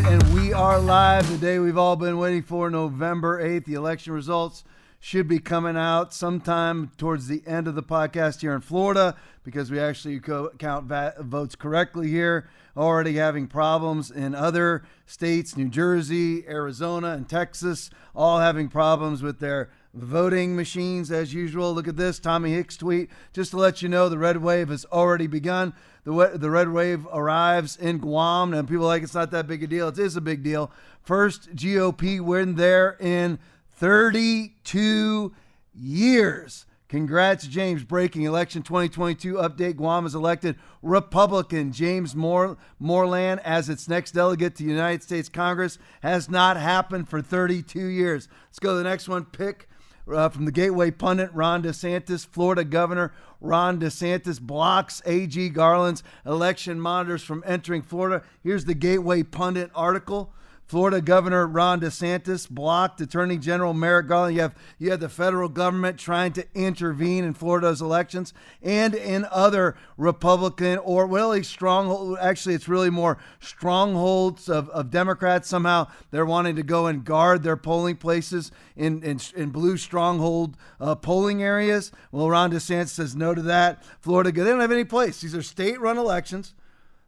right, and we are live. The day we've all been waiting for, November 8th. The election results should be coming out sometime towards the end of the podcast here in Florida because we actually co- count va- votes correctly here. Already having problems in other states, New Jersey, Arizona, and Texas, all having problems with their voting machines as usual. Look at this Tommy Hicks tweet just to let you know the red wave has already begun. The, the red wave arrives in Guam, and people like it's not that big a deal. It is a big deal. First GOP win there in 32 years. Congrats, James. Breaking election 2022 update. Guam has elected Republican James Moore, Moylan as its next delegate to the United States Congress. Has not happened for 32 years. Let's go to the next one. Pick uh, from the Gateway pundit Ron DeSantis, Florida Governor Ron DeSantis blocks AG Garland's election monitors from entering Florida. Here's the Gateway pundit article. Florida Governor Ron DeSantis blocked Attorney General Merrick Garland. You have you have the federal government trying to intervene in Florida's elections and in other Republican or really stronghold. Actually, it's really more strongholds of, of Democrats. Somehow they're wanting to go and guard their polling places in in, in blue stronghold uh, polling areas. Well, Ron DeSantis says no to that. Florida, they don't have any place. These are state-run elections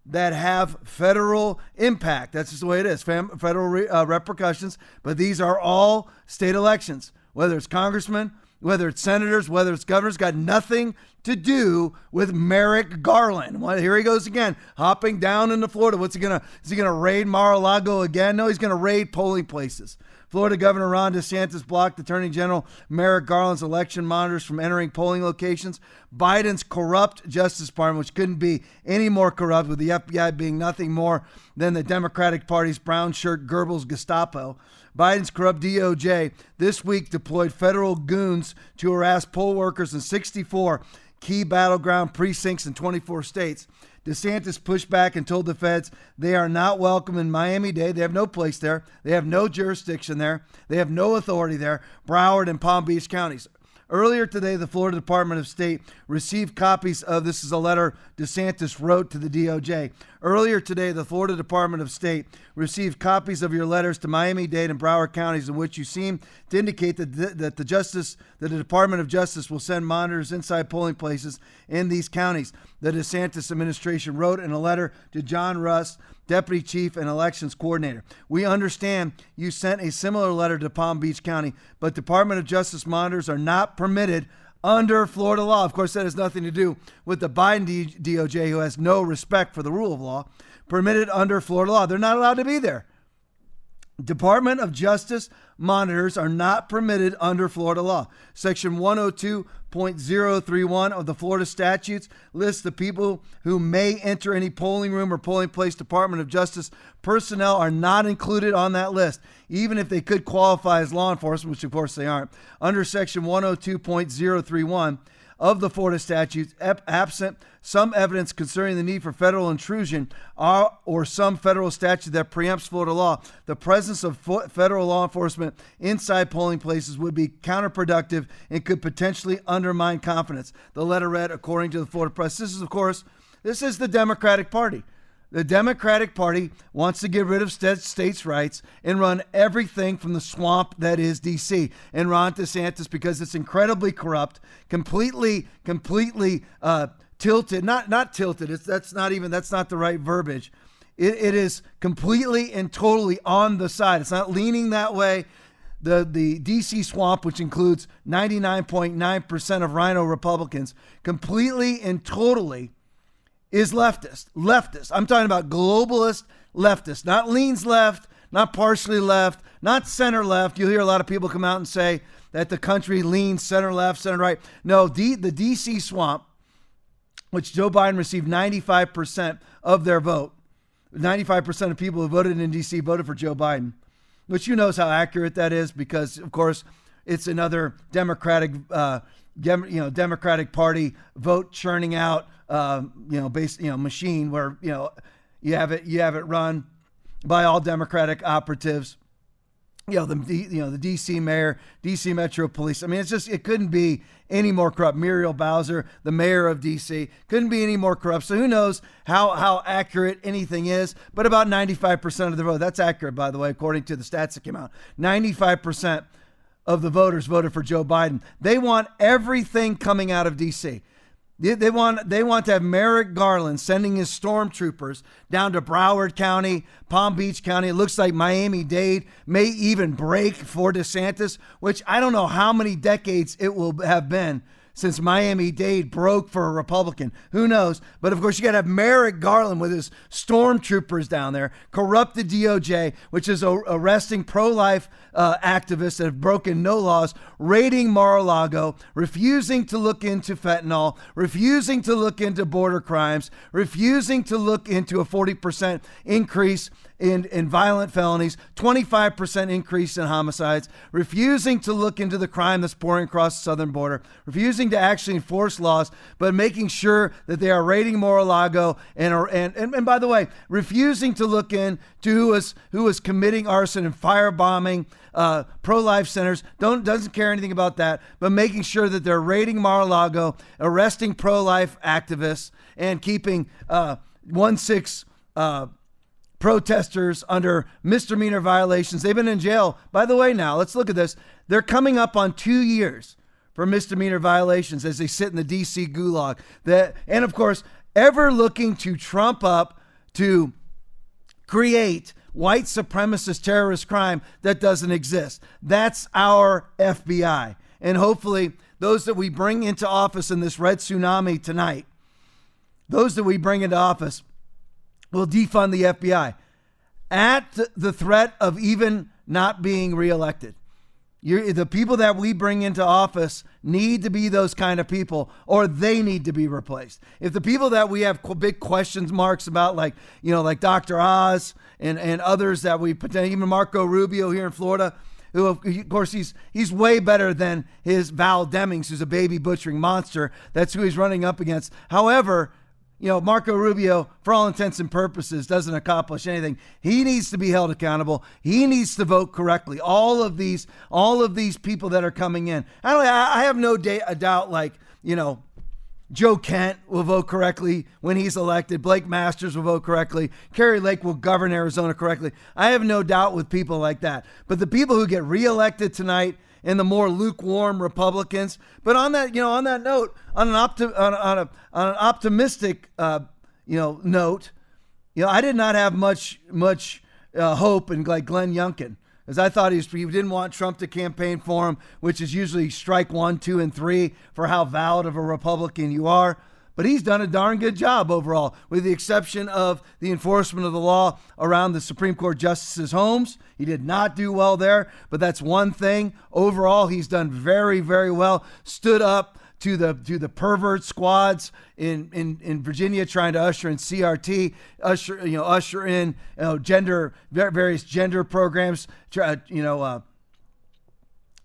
that have federal impact. That's just the way it is, federal re, uh, repercussions. But these are all state elections, whether it's congressmen, whether it's senators, whether it's governors, got nothing to do with Merrick Garland. Well, here he goes again, hopping down into Florida. What's he gonna? Is he gonna raid Mar-a-Lago again? No, he's gonna raid polling places. Florida Governor Ron DeSantis blocked Attorney General Merrick Garland's election monitors from entering polling locations. Biden's corrupt Justice Department, which couldn't be any more corrupt, with the FBI being nothing more than the Democratic Party's brown shirt Goebbels Gestapo. Biden's corrupt DOJ this week deployed federal goons to harass poll workers in 64 key battleground precincts in 24 states. DeSantis pushed back and told the feds they are not welcome in Miami Dade. They have no place there. They have no jurisdiction there. They have no authority there. Broward and Palm Beach counties. Earlier today, the Florida Department of State received copies of this is a letter DeSantis wrote to the DOJ. Earlier today, the Florida Department of State received copies of your letters to Miami Dade and Broward counties in which you seem to indicate that the, that the Justice that the Department of Justice will send monitors inside polling places in these counties. The DeSantis administration wrote in a letter to John Russ Deputy Chief and Elections Coordinator. We understand you sent a similar letter to Palm Beach County, but Department of Justice monitors are not permitted under Florida law. Of course, that has nothing to do with the Biden DOJ, who has no respect for the rule of law. Permitted under Florida law. They're not allowed to be there. Department of Justice monitors are not permitted under Florida law. Section 102.031 of the Florida statutes lists the people who may enter any polling room or polling place. Department of Justice personnel are not included on that list, even if they could qualify as law enforcement, which of course they aren't. Under Section 102.031, of the Florida statutes, absent some evidence concerning the need for federal intrusion or some federal statute that preempts Florida law, the presence of federal law enforcement inside polling places would be counterproductive and could potentially undermine confidence. The letter read, according to the Florida press. This is, of course, this is the Democratic Party. The Democratic Party wants to get rid of states' rights and run everything from the swamp that is D.C. And Ron DeSantis, because it's incredibly corrupt, completely, completely uh, tilted. Not not tilted. It's that's not even that's not the right verbiage. It, it is completely and totally on the side. It's not leaning that way. The, the DC swamp, which includes 99.9% of RINO Republicans, completely and totally is leftist. Leftist. I'm talking about globalist leftist, not leans left, not partially left, not center left. You'll hear a lot of people come out and say that the country leans center left, center right. No, the, the DC swamp, which Joe Biden received 95% of their vote, 95% of people who voted in DC voted for Joe Biden, which you knows how accurate that is because, of course, it's another Democratic, uh, you know, Democratic Party vote churning out uh, you know, base, you know, machine where you know you have it you have it run by all Democratic operatives. You know the you know the DC mayor, DC Metro Police. I mean, it's just it couldn't be any more corrupt. Muriel Bowser, the mayor of DC, couldn't be any more corrupt. So who knows how how accurate anything is? But about 95% of the vote. That's accurate, by the way, according to the stats that came out. 95% of the voters voted for Joe Biden. They want everything coming out of DC. They, want they want to have Merrick Garland sending his stormtroopers down to Broward County, Palm Beach County. It looks like Miami Dade may even break for DeSantis, which I don't know how many decades it will have been since Miami Dade broke for a Republican. Who knows? But of course, you got to have Merrick Garland with his stormtroopers down there, corrupt the DOJ, which is arresting pro life uh, activists that have broken no laws, raiding Mar a Lago, refusing to look into fentanyl, refusing to look into border crimes, refusing to look into a 40% increase in, in violent felonies, 25% increase in homicides, refusing to look into the crime that's pouring across the southern border, refusing to actually enforce laws, but making sure that they are raiding Mar-a-Lago and, and, and, and by the way, refusing to look into who was, who was committing arson and firebombing uh, pro-life centers. Don't doesn't care anything about that, but making sure that they're raiding Mar-a-Lago, arresting pro-life activists, and keeping uh, one six. Uh, protesters under misdemeanor violations. They've been in jail. By the way, now let's look at this. They're coming up on two years for misdemeanor violations as they sit in the DC gulag. That and of course, ever looking to trump up to create white supremacist terrorist crime that doesn't exist. That's our FBI. And hopefully, those that we bring into office in this red tsunami tonight, those that we bring into office will defund the FBI at the threat of even not being reelected. You're, the people that we bring into office need to be those kind of people, or they need to be replaced. If the people that we have big questions marks about, like you know, like Dr. Oz and and others that we even Marco Rubio here in Florida, who of course he's he's way better than his Val Demings, who's a baby butchering monster. That's who he's running up against. However, you know, Marco Rubio, for all intents and purposes, doesn't accomplish anything. He needs to be held accountable. He needs to vote correctly. All of these, all of these people that are coming in, I, don't, I have no a doubt. Like you know, Joe Kent will vote correctly when he's elected. Blake Masters will vote correctly. Kari Lake will govern Arizona correctly. I have no doubt with people like that. But the people who get reelected tonight and the more lukewarm Republicans. But on that, you know, on that note, on an opti- on, on, a on an optimistic, uh, you know, note, you know, I did not have much much uh, hope in like Glenn Youngkin, as I thought he was. He didn't want Trump to campaign for him, which is usually strike one, two, and three for how valid of a Republican you are but he's done a darn good job overall, with the exception of the enforcement of the law around the Supreme Court justices' homes. He did not do well there, but that's one thing. Overall, he's done very, very well. Stood up to the to the pervert squads in, in, in Virginia trying to usher in CRT, usher you know usher in you know, gender various gender programs, you know. Uh,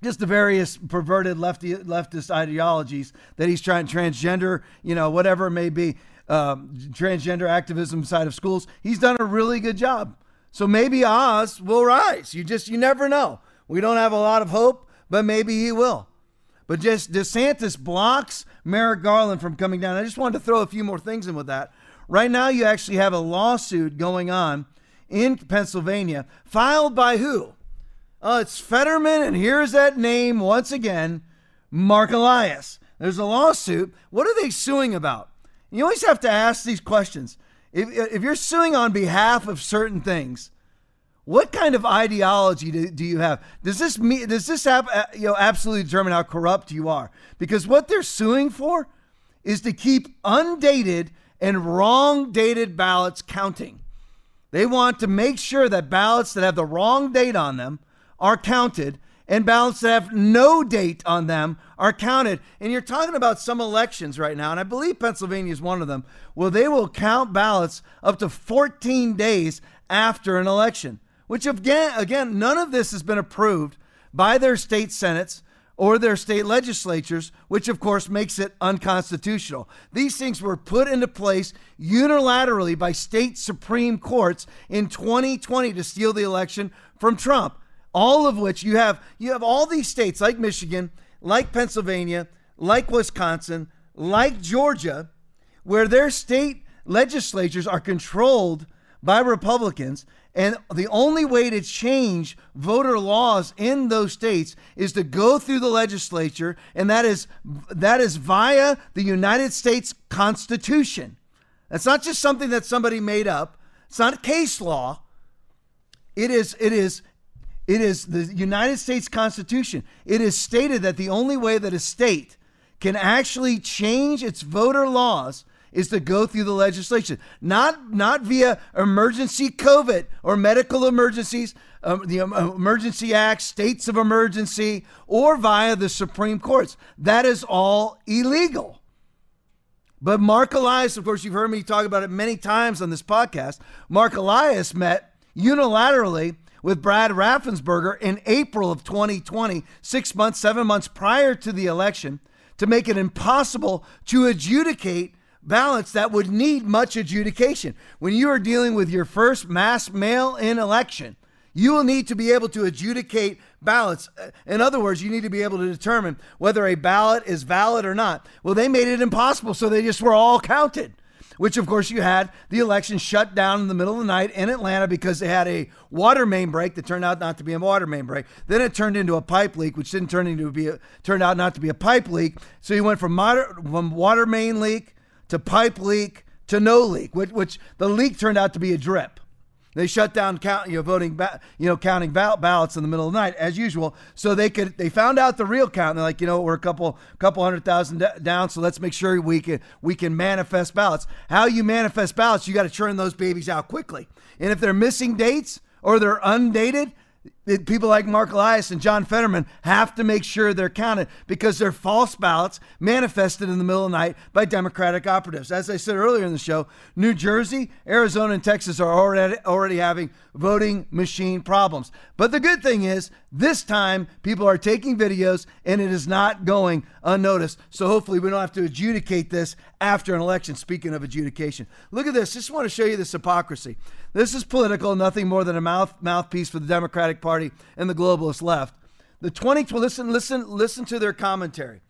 just the various perverted lefty, leftist ideologies that he's trying transgender, you know, whatever it may be, um, transgender activism side of schools. He's done a really good job. So maybe Oz will rise. You just you never know. We don't have a lot of hope, but maybe he will. But just DeSantis blocks Merrick Garland from coming down. I just wanted to throw a few more things in with that. Right now, you actually have a lawsuit going on in Pennsylvania, filed by who? Oh, it's Fetterman, and here's that name once again Marc Elias. There's a lawsuit. What are they suing about? You always have to ask these questions. If, if you're suing on behalf of certain things, what kind of ideology do, do you have? Does this mean, does this have, uh, you know absolutely determine how corrupt you are? Because what they're suing for is to keep undated and wrong dated ballots counting. They want to make sure that ballots that have the wrong date on them are counted and ballots that have no date on them are counted. And you're talking about some elections right now, and I believe Pennsylvania is one of them, Well, they will count ballots up to 14 days after an election, which again, again, none of this has been approved by their state senates or their state legislatures, which of course makes it unconstitutional. These things were put into place unilaterally by state Supreme Courts in 2020 to steal the election from Trump all of which you have you have all these states like Michigan, like Pennsylvania, like Wisconsin, like Georgia, where their state legislatures are controlled by Republicans. And the only way to change voter laws in those states is to go through the legislature, and that is that is via the United States Constitution. That's not just something that somebody made up. It's not case law. It is it is it is the United States Constitution. It is stated that the only way that a state can actually change its voter laws is to go through the legislation, not not via emergency COVID or medical emergencies, um, the um, emergency acts, states of emergency, or via the Supreme Courts. That is all illegal. But Marc Elias, of course, you've heard me talk about it many times on this podcast. Marc Elias met unilaterally with Brad Raffensperger in April of 2020, six months, seven months prior to the election, to make it impossible to adjudicate ballots that would need much adjudication. When you are dealing with your first mass mail in election, you will need to be able to adjudicate ballots. In other words, you need to be able to determine whether a ballot is valid or not. Well, they made it impossible, so they just were all counted. Which, of course, you had the election shut down in the middle of the night in Atlanta because they had a water main break that turned out not to be a water main break. Then it turned into a pipe leak, which didn't turn into be a, turned out not to be a pipe leak. So you went from, moder, from water main leak to pipe leak to no leak, which, which the leak turned out to be a drip. They shut down count, you know, voting, ba- you know, counting ballots in the middle of the night as usual. So they could, they found out the real count. And they're like, you know, we're a couple, couple hundred thousand d- down. So let's make sure we can, we can manifest ballots. How you manifest ballots, you got to churn those babies out quickly. And if they're missing dates or they're undated, people like Marc Elias and John Fetterman have to make sure they're counted because they're false ballots manifested in the middle of the night by Democratic operatives. As I said earlier in the show, New Jersey, Arizona, and Texas are already already having voting machine problems. But the good thing is, this time people are taking videos and it is not going unnoticed. So hopefully we don't have to adjudicate this after an election. Speaking of adjudication, look at this. Just want to show you this hypocrisy. This is political, nothing more than a mouth mouthpiece for the Democratic Party and the globalist left. The 20 listen listen listen to their commentary.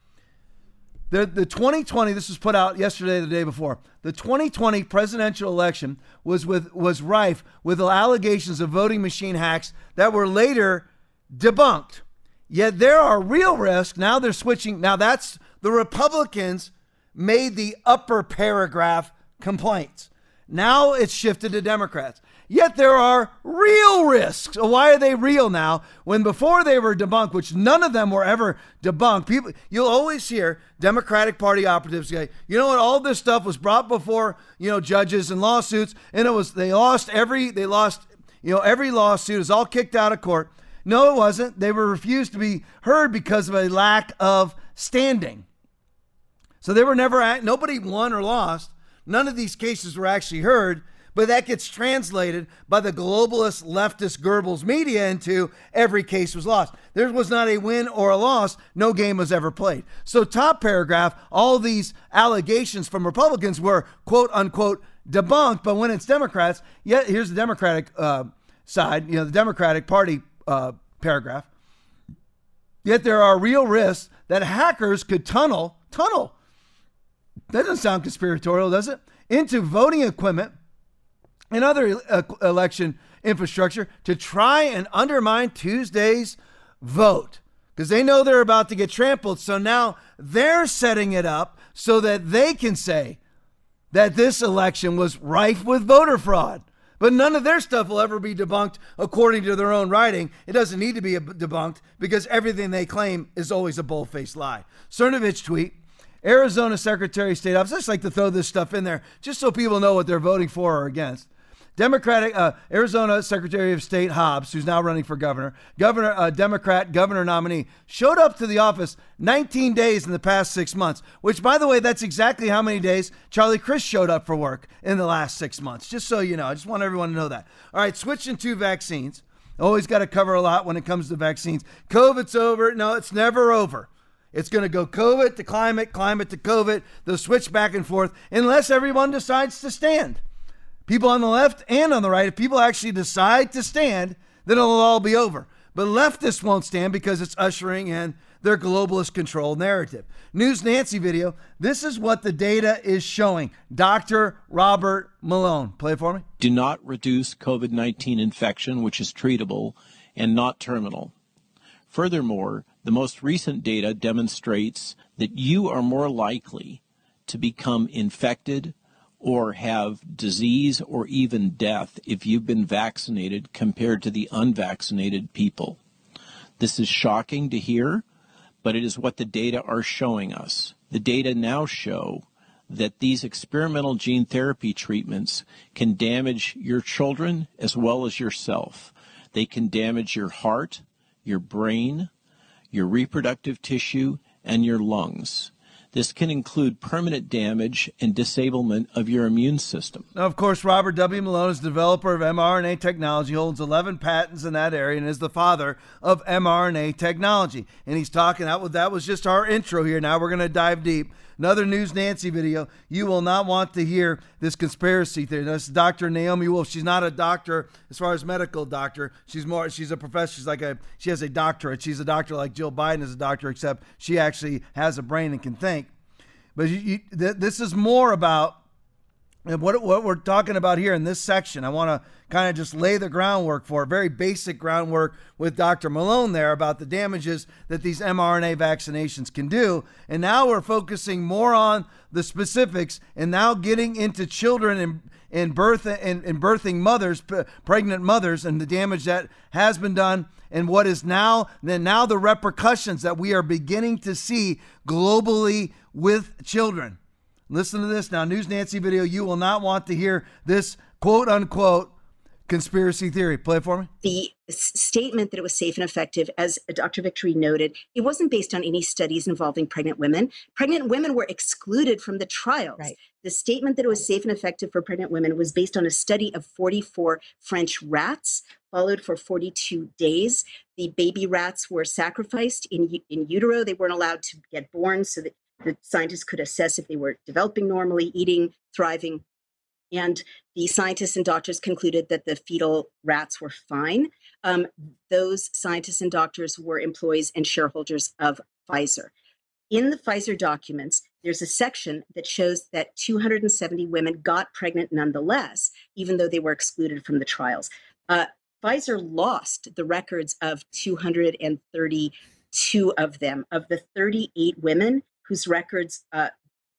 The, the 2020, this was put out yesterday, the day before. The 2020 presidential election was with was rife with allegations of voting machine hacks that were later debunked. Yet there are real risks. Now they're switching. Now that's the Republicans made the upper paragraph complaints. Now it's shifted to Democrats. Yet there are real risks. Why are they real now? When before they were debunked, which none of them were ever debunked. People, you'll always hear Democratic Party operatives say, "You know what? All this stuff was brought before you know judges and lawsuits, and it was they lost every they lost you know every lawsuit is all kicked out of court." No, it wasn't. They were refused to be heard because of a lack of standing. So they were never nobody won or lost. None of these cases were actually heard but that gets translated by the globalist leftist Goebbels media into every case was lost. There was not a win or a loss. No game was ever played. So, top paragraph, all these allegations from Republicans were quote unquote debunked. But when it's Democrats, yet here's the Democratic uh, side, you know, the Democratic Party uh, paragraph. Yet there are real risks that hackers could tunnel, tunnel. That doesn't sound conspiratorial, does it? Into voting equipment and other uh, election infrastructure to try and undermine Tuesday's vote because they know they're about to get trampled. So now they're setting it up so that they can say that this election was rife with voter fraud. But none of their stuff will ever be debunked according to their own writing. It doesn't need to be debunked because everything they claim is always a bull faced lie. Cernovich tweet Arizona Secretary of State Office. I just like to throw this stuff in there just so people know what they're voting for or against. Democratic uh, Arizona Secretary of State Hobbs, who's now running for governor, governor uh, Democrat governor nominee, showed up to the office 19 days in the past six months. Which, by the way, that's exactly how many days Charlie Crist showed up for work in the last six months. Just so you know, I just want everyone to know that. All right, switching to vaccines. Always got to cover a lot when it comes to vaccines. COVID's over. No, it's never over. It's going to go COVID to climate, climate to COVID. They'll switch back and forth unless everyone decides to stand people on the left and on the right, if people actually decide to stand, then it'll all be over. but leftists won't stand because it's ushering in their globalist control narrative. News Nancy video. This is what the data is showing. Dr. Robert Malone. Play it for me. Do not reduce COVID 19 infection, which is treatable and not terminal. Furthermore, the most recent data demonstrates that you are more likely to become infected or have disease or even death if you've been vaccinated compared to the unvaccinated people. This is shocking to hear, but it is what the data are showing us. The data now show that these experimental gene therapy treatments can damage your children as well as yourself. They can damage your heart, your brain, your reproductive tissue, and your lungs. This can include permanent damage and disablement of your immune system. Now, of course, Robert W. Malone is developer of mRNA technology, holds 11 patents in that area, and is the father of mRNA technology. And he's talking, that was, that was just our intro here. Now we're going to dive deep. Another News Nancy video. You will not want to hear this conspiracy theory. This is Dr. Naomi Wolf. She's not a doctor as far as medical doctor. She's more, she's a professor. She's like a, she has a doctorate. She's a doctor like Jill Biden is a doctor, except she actually has a brain and can think. But you, you, th- this is more about uh, what, what we're talking about here in this section. I want to kind of just lay the groundwork for very basic groundwork with Dr. Malone there about the damages that these mRNA vaccinations can do. And now we're focusing more on the specifics and now getting into children and in birth and, and birthing mothers, pregnant mothers, and the damage that has been done, and what is now then now the repercussions that we are beginning to see globally with children. Listen to this now. News Nancy video. You will not want to hear this quote unquote conspiracy theory. Play it for me. The statement that it was safe and effective, as Dr. Victory noted, it wasn't based on any studies involving pregnant women. Pregnant women were excluded from the trials. Right. The statement that it was safe and effective for pregnant women was based on a study of 44 French rats followed for 42 days. The baby rats were sacrificed in, in utero. They weren't allowed to get born so that the scientists could assess if they were developing normally, eating, thriving. And the scientists and doctors concluded that the fetal rats were fine. Um, those scientists and doctors were employees and shareholders of Pfizer. In the Pfizer documents, there's a section that shows that 270 women got pregnant nonetheless, even though they were excluded from the trials. Uh, Pfizer lost the records of 232 of them. Of the 38 women whose records uh,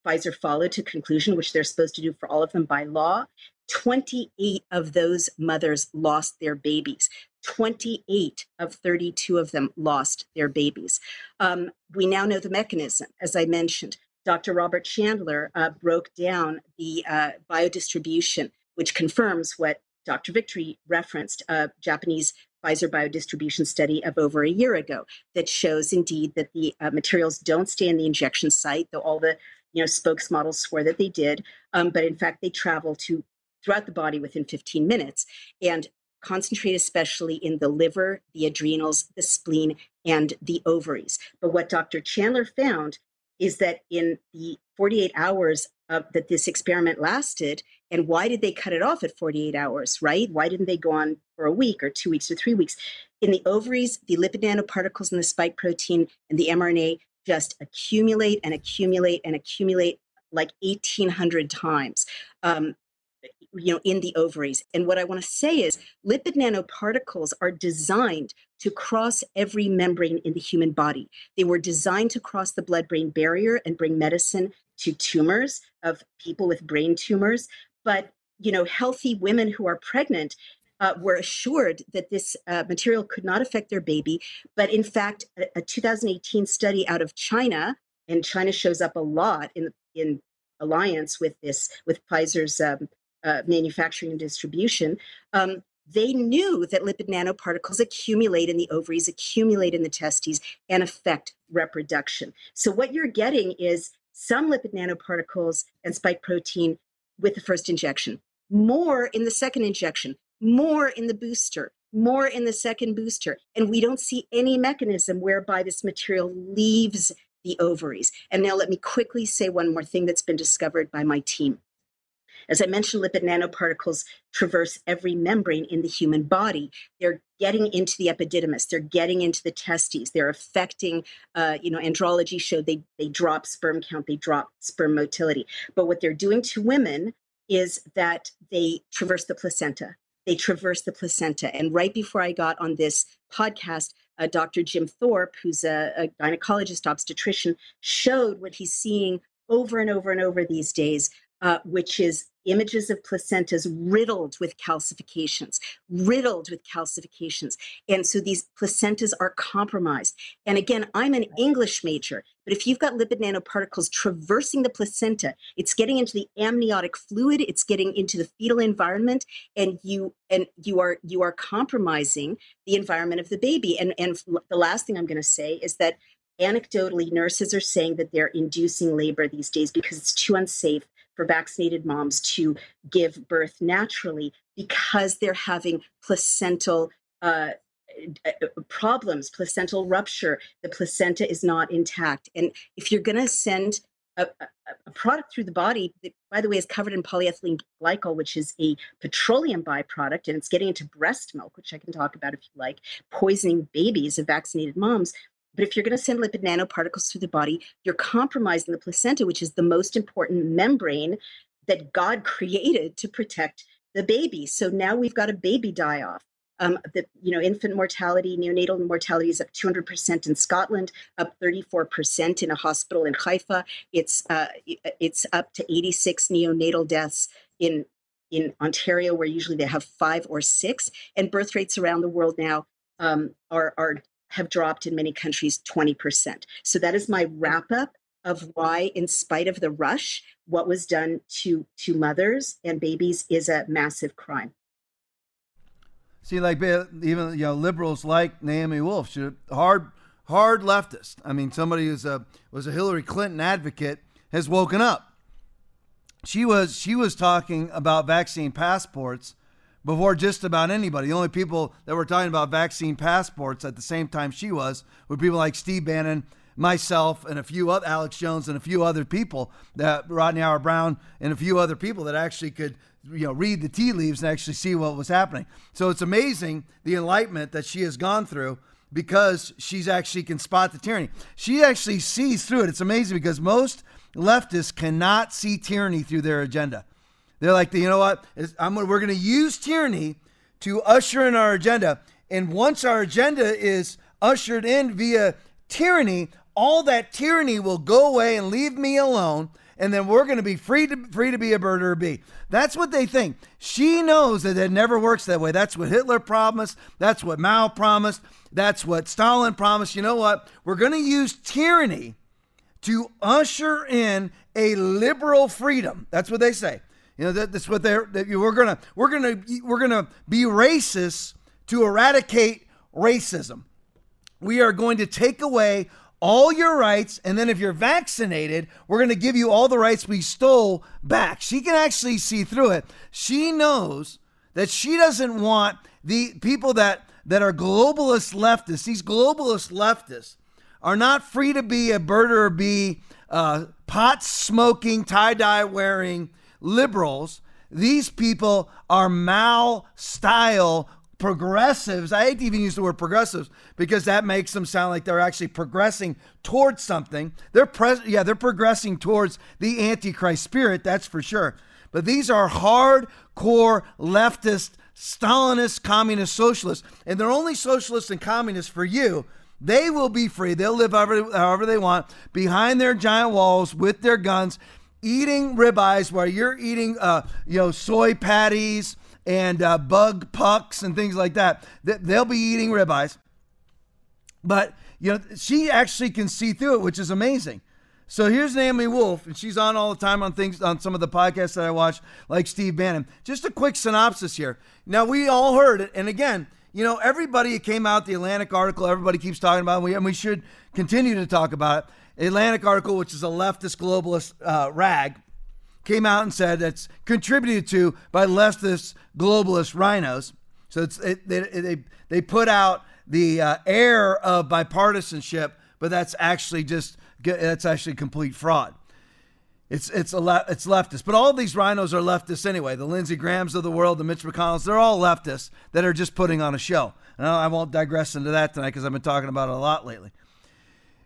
Pfizer followed to conclusion, which they're supposed to do for all of them by law, 28 of those mothers lost their babies. 28 of 32 of them lost their babies. Um, we now know the mechanism, as I mentioned. Dr. Robert Chandler uh, broke down the uh, biodistribution, which confirms what Dr. Victory referenced, a Japanese Pfizer biodistribution study of over a year ago that shows indeed that the uh, materials don't stay in the injection site, though all the you know spokesmodels swore that they did, um, but in fact they travel to throughout the body within 15 minutes and concentrate especially in the liver, the adrenals, the spleen, and the ovaries. But what Dr. Chandler found is that in the 48 hours of, that this experiment lasted, and why did they cut it off at 48 hours, right? Why didn't they go on for a week or two weeks or three weeks? In the ovaries, the lipid nanoparticles and the spike protein and the mRNA just accumulate and accumulate and accumulate like 1800 times. Um, you know in the ovaries. And what i want to say is lipid nanoparticles are designed to cross every membrane in the human body. They were designed to cross the blood brain barrier and bring medicine to tumors of people with brain tumors. But you know healthy women who are pregnant uh, were assured that this uh, material could not affect their baby. But in fact a, a 2018 study out of china and china shows up a lot in in alliance with this with pfizer's um, uh, manufacturing and distribution um, they knew that lipid nanoparticles accumulate in the ovaries, accumulate in the testes, and affect reproduction. So, what you're getting is some lipid nanoparticles and spike protein with the first injection, more in the second injection, more in the booster, more in the second booster. And we don't see any mechanism whereby this material leaves the ovaries. And now let me quickly say one more thing that's been discovered by my team. As I mentioned, lipid nanoparticles traverse every membrane in the human body. They're getting into the epididymis. They're getting into the testes. They're affecting, uh, you know, andrology showed they, they drop sperm count, they drop sperm motility. But what they're doing to women is that they traverse the placenta. They traverse the placenta. And right before I got on this podcast, uh, Dr. Jim Thorp, who's a, a gynecologist obstetrician, showed what he's seeing over and over and over these days, uh, which is images of placentas riddled with calcifications, riddled with calcifications. And so these placentas are compromised. And again, I'm an English major, but if you've got lipid nanoparticles traversing the placenta, it's getting into the amniotic fluid, it's getting into the fetal environment, and you and you are you are compromising the environment of the baby. And and the last thing I'm going to say is that anecdotally, nurses are saying that they're inducing labor these days because it's too unsafe for vaccinated moms to give birth naturally because they're having placental uh, uh, problems, placental rupture. The placenta is not intact. And if you're going to send a, a, a, product through the body that, by the way, is covered in polyethylene glycol, which is a petroleum byproduct, and it's getting into breast milk, which I can talk about if you like, poisoning babies of vaccinated moms. But if you're going to send lipid nanoparticles through the body, you're compromising the placenta, which is the most important membrane that God created to protect the baby. So now we've got a baby die off. Um, the you know infant mortality, neonatal mortality is up 200% in Scotland, up 34% in a hospital in Haifa. It's uh, it's up to 86 neonatal deaths in in Ontario, where usually they have five or six, and birth rates around the world now um, are are have dropped in many countries 20%. So that is my wrap up of why, in spite of the rush, what was done to to mothers and babies is a massive crime. See, like even you know liberals like Naomi Wolf, she hard hard leftist. I mean, somebody who's a was a Hillary Clinton advocate has woken up. She was she was talking about vaccine passports before just about anybody. The only people that were talking about vaccine passports at the same time she was were people like Steve Bannon, myself, and a few other Alex Jones and a few other people that Rodney Howard-Browne and a few other people that actually could you know read the tea leaves and actually see what was happening. So it's amazing the enlightenment that she has gone through because she's actually can spot the tyranny. She actually sees through it. It's amazing because most leftists cannot see tyranny through their agenda. They're like, you know what? I'm, we're going to use tyranny to usher in our agenda. And once our agenda is ushered in via tyranny, all that tyranny will go away and leave me alone. And then we're going to be free to free to be a bird or a bee. That's what they think. She knows that it never works that way. That's what Hitler promised. That's what Mao promised. That's what Stalin promised. You know what? We're going to use tyranny to usher in a liberal freedom. That's what they say. You know that, that's what they're. That we're gonna we're gonna we're gonna be racist to eradicate racism. We are going to take away all your rights, and then if you're vaccinated, we're going to give you all the rights we stole back. She can actually see through it. She knows that she doesn't want the people that that are globalist leftists. These globalist leftists are not free to be a bird or be uh, pot smoking, tie dye wearing liberals. These people are Mao style progressives. I hate to even use the word progressives because that makes them sound like they're actually progressing towards something. They're pres- yeah, they're progressing towards the antichrist spirit, that's for sure. But these are hardcore leftist, Stalinist, communist, socialists, and they're only socialists and communists for you. They will be free. They'll live however, however they want behind their giant walls with their guns eating ribeyes while you're eating, uh, you know, soy patties and uh, bug pucks and things like that. They'll be eating ribeyes. But, you know, she actually can see through it, which is amazing. So here's Naomi Wolf, and she's on all the time on things on some of the podcasts that I watch, like Steve Bannon. Just a quick synopsis here. Now we all heard it, and again, you know, everybody came out the Atlantic article. Everybody keeps talking about it, and we should continue to talk about it. Atlantic article, which is a leftist globalist uh, rag, came out and said it's contributed to by leftist globalist RINOs. So it's it, they, they they put out the uh, air of bipartisanship, but that's actually just that's actually complete fraud. It's it's a le- it's leftist, but all these RINOs are leftists anyway. The Lindsey Grahams of the world, the Mitch McConnells, they're all leftists that are just putting on a show. And I won't digress into that tonight because I've been talking about it a lot lately.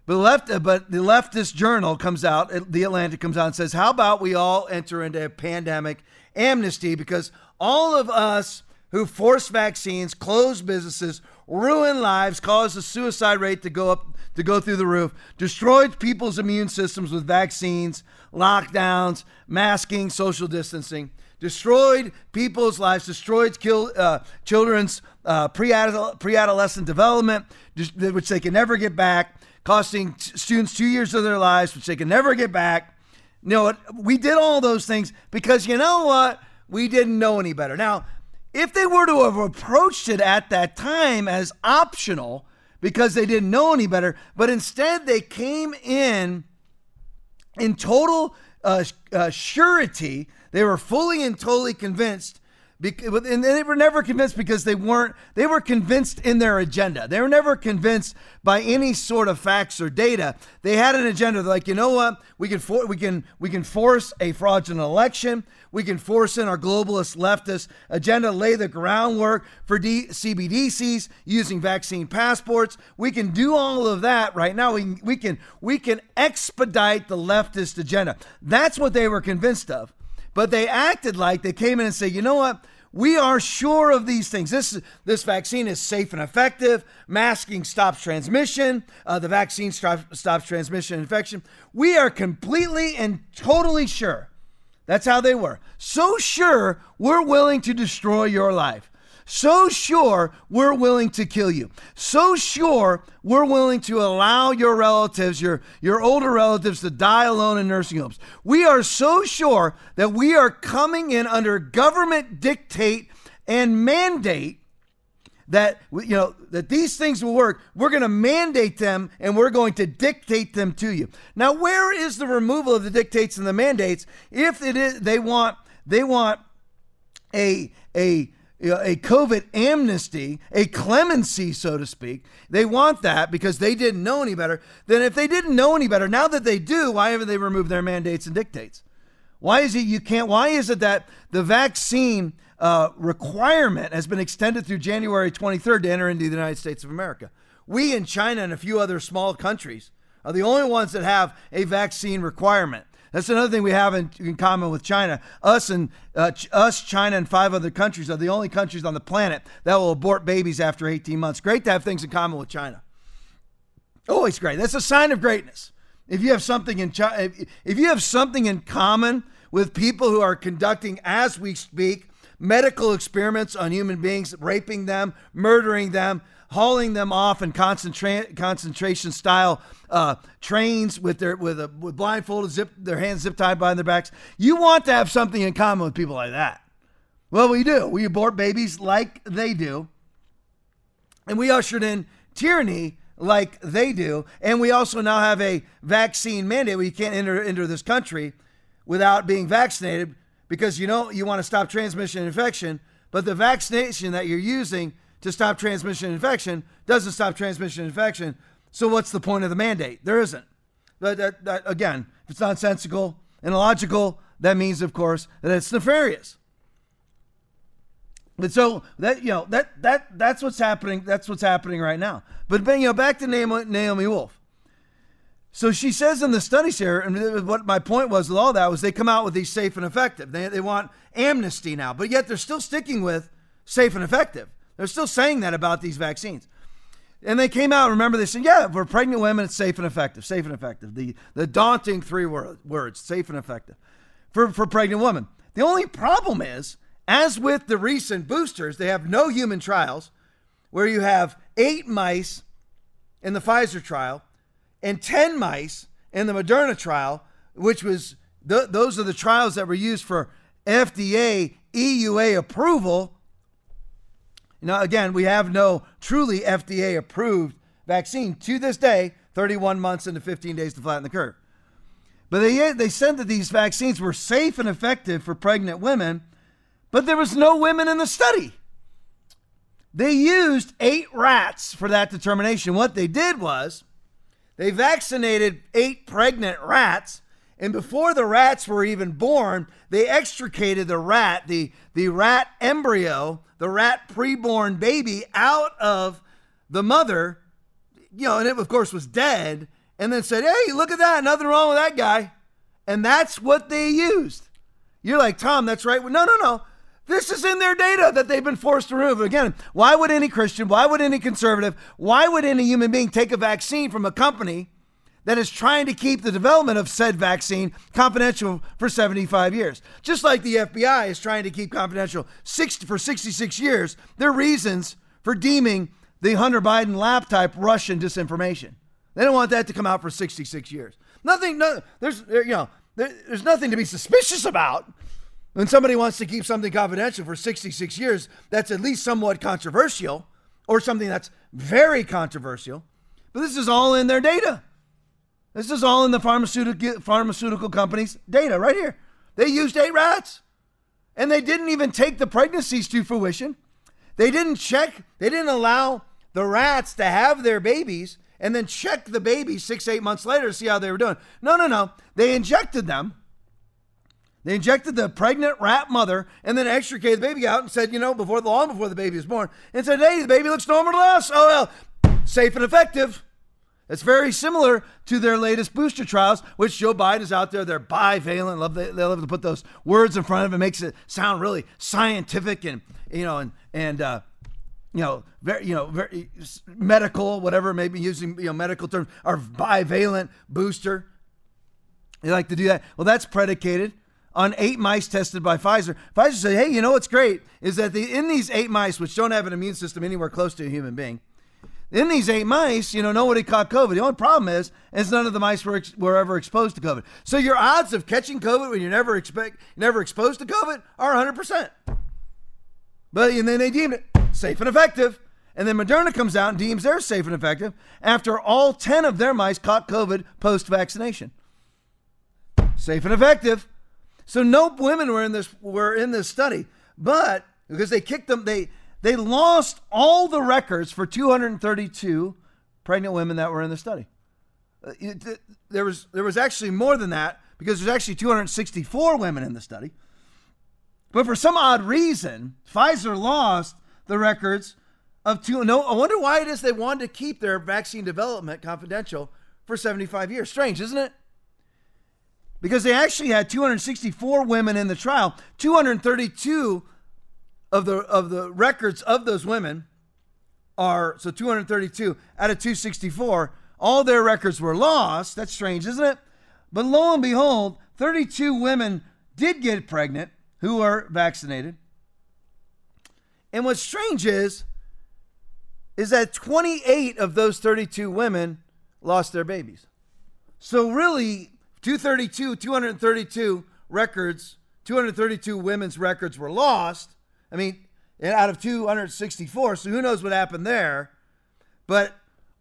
But left, but the leftist journal comes out, the Atlantic comes out and says, "How about we all enter into a pandemic amnesty because all of us who force vaccines, close businesses, ruin lives, cause the suicide rate to go up to go through the roof, destroyed people's immune systems with vaccines, lockdowns, masking, social distancing, destroyed people's lives, destroyed kill, uh, children's uh, pre-adolescent development, which they can never get back, costing t- students two years of their lives, which they can never get back. You know what? We did all those things because you know what? We didn't know any better. Now, if they were to have approached it at that time as optional because they didn't know any better, but instead they came in in total uh, uh, surety, they were fully and totally convinced and they were never convinced because they weren't they were convinced in their agenda. They were never convinced by any sort of facts or data. They had an agenda. They're like you know what? We can for, we can we can force a fraudulent election. We can force in our globalist leftist agenda lay the groundwork for D, CBDCs using vaccine passports. We can do all of that right now. We, we can we can expedite the leftist agenda. That's what they were convinced of but they acted like they came in and said, you know what? We are sure of these things. This, this vaccine is safe and effective. Masking stops transmission. Uh, the vaccine stop, stops transmission infection. We are completely and totally sure. That's how they were. So sure, we're willing to destroy your life. So sure, we're willing to kill you. So sure, we're willing to allow your relatives, your, your older relatives, to die alone in nursing homes. We are so sure that we are coming in under government dictate and mandate that you know that these things will work we're going to mandate them and we're going to dictate them to you now where is the removal of the dictates and the mandates if it is they want they want a a a COVID amnesty, a clemency, so to speak. They want that because they didn't know any better. Then, if they didn't know any better, now that they do, why haven't they removed their mandates and dictates? Why is it you can't? Why is it that the vaccine uh, requirement has been extended through January 23rd to enter into the United States of America? We in China and a few other small countries are the only ones that have a vaccine requirement. That's another thing we have in, in common with China. Us and uh, ch- us, China, and five other countries are the only countries on the planet that will abort babies after 18 months. Great to have things in common with China. Always great. That's a sign of greatness. If you have something in China, if, if you have something in common with people who are conducting, as we speak, medical experiments on human beings, raping them, murdering them, hauling them off in concentra- concentration style uh, trains with their with a with blindfolded, zip their hands zip tied behind their backs. You want to have something in common with people like that. Well, we do. We abort babies like they do, and we ushered in tyranny like they do, and we also now have a vaccine mandate where you can't enter into this country without being vaccinated because you know you want to stop transmission and infection, but the vaccination that you're using to stop transmission infection doesn't stop transmission infection. So what's the point of the mandate? There isn't. That, that, that, again, if it's nonsensical and illogical, that means, of course, that it's nefarious. But so that you know that that that's what's happening. That's what's happening right now. But you know, back to Naomi, Naomi Wolf. So she says in the studies here, and what my point was with all that was they come out with these safe and effective. They, they want amnesty now, but yet they're still sticking with safe and effective. They're still saying that about these vaccines. And they came out, remember, they said, yeah, for pregnant women, it's safe and effective, safe and effective. The, the daunting three word, words, safe and effective for, for pregnant women. The only problem is, as with the recent boosters, they have no human trials where you have eight mice in the Pfizer trial and 10 mice in the Moderna trial, which was, th- those are the trials that were used for FDA EUA approval now, again, we have no truly FDA approved vaccine to this day, 31 months into 15 days to flatten the curve. But they, they said that these vaccines were safe and effective for pregnant women, but there was no women in the study. They used eight rats for that determination. What they did was they vaccinated eight pregnant rats And before the rats were even born, they extricated the rat, the, the rat embryo, the rat preborn baby out of the mother, you know, and it, of course, was dead, and then said, Hey, look at that. Nothing wrong with that guy. And that's what they used. You're like, Tom, that's right. No, no, no. This is in their data that they've been forced to remove. Again, why would any Christian, why would any conservative, why would any human being take a vaccine from a company that is trying to keep the development of said vaccine confidential for 75 years? Just like the FBI is trying to keep confidential 60, for 66 years, their reasons for deeming the Hunter Biden lab type Russian disinformation. They don't want that to come out for 66 years. Nothing, no, there's, you know, there, there's nothing to be suspicious about. When somebody wants to keep something confidential for 66 years, that's at least somewhat controversial or something that's very controversial. But this is all in their data. This is all in the pharmaceutical pharmaceutical company's data right here. They used eight rats. And they didn't even take the pregnancies to fruition. They didn't check, they didn't allow the rats to have their babies and then check the babies six, eight months later to see how they were doing. No, no, no. They injected them they injected the pregnant rat mother and then extricated the baby out and said, you know, before the long before the baby was born, and said, hey, the baby looks normal to us. Oh well, safe and effective. It's very similar to their latest booster trials, which Joe Biden is out there. They're bivalent. Love they, they love to put those words in front of it. Makes it sound really scientific and you know and and uh, you know very you know very medical, whatever. Maybe using you know medical terms. Our bivalent booster. They like to do that. Well, that's predicated on eight mice tested by Pfizer. Pfizer said, hey, you know what's great is that the, in these eight mice, which don't have an immune system anywhere close to a human being, in these eight mice, you know, nobody caught COVID. The only problem is, is none of the mice were, ex- were ever exposed to COVID. So your odds of catching COVID when you're never expect never exposed to COVID are 100%. But and then they deemed it safe and effective. And then Moderna comes out and deems they're safe and effective after all 10 of their mice caught COVID post vaccination. Safe and effective. So no women were in this were in this study, but because they kicked them, they they lost all the records for 232 pregnant women that were in the study. Uh, there was there was actually more than that because there's actually 264 women in the study. But for some odd reason, Pfizer lost the records of two. No, I wonder why it is they wanted to keep their vaccine development confidential for 75 years. Strange, isn't it? because they actually had 264 women in the trial. 232 of the of the records of those women are so 232 out of 264. All their records were lost. That's strange, isn't it? But lo and behold, 32 women did get pregnant who are vaccinated. And what's strange is is that 28 of those 32 women lost their babies. So really 232, 232 records, 232 women's records were lost. I mean, out of 264. So who knows what happened there? But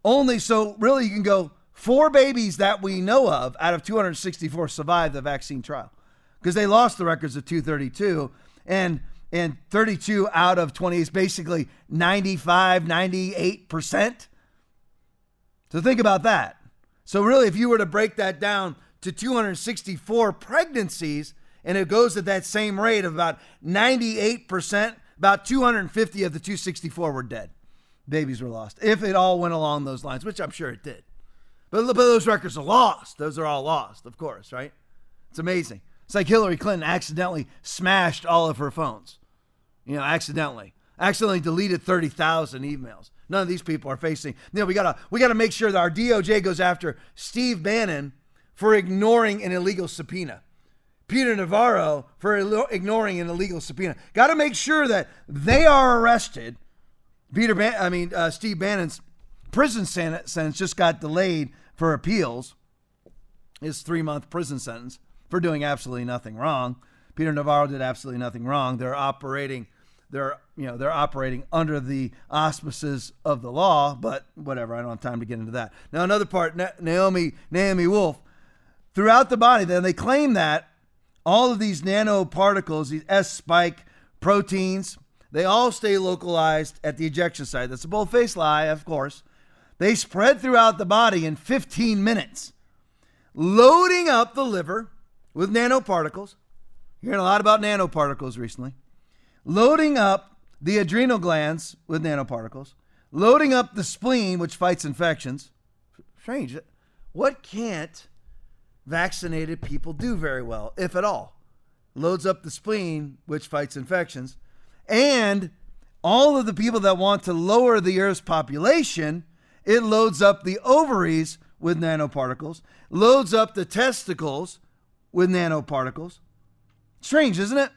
only so really you can go four babies that we know of out of 264 survived the vaccine trial because they lost the records of 232 and and 32 out of 20 is basically 95 98% so think about that so really if you were to break that down to 264 pregnancies, and it goes at that same rate of about 98%. About 250 of the 264 were dead. Babies were lost. If it all went along those lines, which I'm sure it did. But, but those records are lost. Those are all lost, of course, right? It's amazing. It's like Hillary Clinton accidentally smashed all of her phones. You know, accidentally. Accidentally deleted 30,000 emails. None of these people are facing. You know, we gotta we gotta make sure that our DOJ goes after Steve Bannon for ignoring an illegal subpoena. Peter Navarro for ignoring an illegal subpoena. Got to make sure that they are arrested. Peter, Ban- I mean uh, Steve Bannon's prison sentence just got delayed for appeals. His three-month prison sentence for doing absolutely nothing wrong. Peter Navarro did absolutely nothing wrong. They're operating, they're you know they're operating under the auspices of the law. But whatever, I don't have time to get into that. Now another part, Naomi Naomi Wolf throughout the body. Then they claim that all of these nanoparticles, these S spike proteins, they all stay localized at the ejection site. That's a bold faced lie, of course. They spread throughout the body in 15 minutes, loading up the liver with nanoparticles. Hearing a lot about nanoparticles recently. Loading up the adrenal glands with nanoparticles, loading up the spleen, which fights infections. Strange. What can't vaccinated people do very well, if at all? Loads up the spleen, which fights infections. And all of the people that want to lower the Earth's population, it loads up the ovaries with nanoparticles, loads up the testicles with nanoparticles. Strange, isn't it?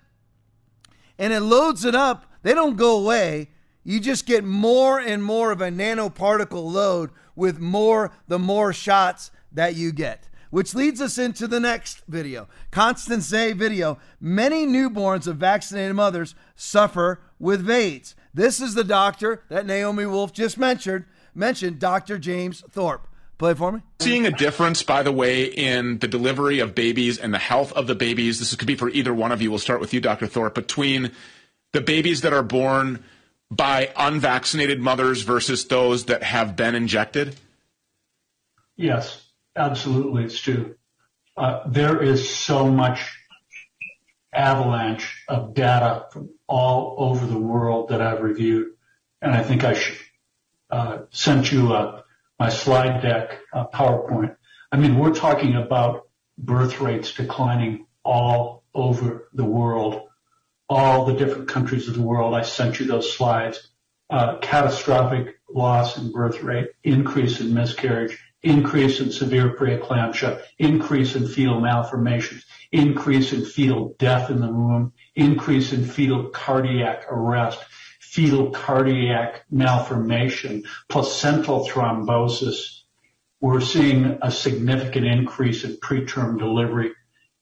And it loads it up. They don't go away. You just get more and more of a nanoparticle load with more the more shots that you get. Which leads us into the next video. Constance A video. Many newborns of vaccinated mothers suffer with VAIDS. This is the doctor that Naomi Wolf just mentioned, mentioned Dr. James Thorp. Play for me. Seeing a difference, by the way, in the delivery of babies and the health of the babies. This could be for either one of you. We'll start with you, Dr. Thorp. Between the babies that are born by unvaccinated mothers versus those that have been injected? Yes, absolutely, Stu. Uh, there is so much avalanche of data from all over the world that I've reviewed, and I think I should uh, sent you a my slide deck uh, PowerPoint. I mean, we're talking about birth rates declining all over the world, all the different countries of the world. I sent you those slides. Uh, catastrophic loss in birth rate, increase in miscarriage, increase in severe preeclampsia, increase in fetal malformations, increase in fetal death in the womb, increase in fetal cardiac arrest, fetal cardiac malformation, placental thrombosis. We're seeing a significant increase in preterm delivery.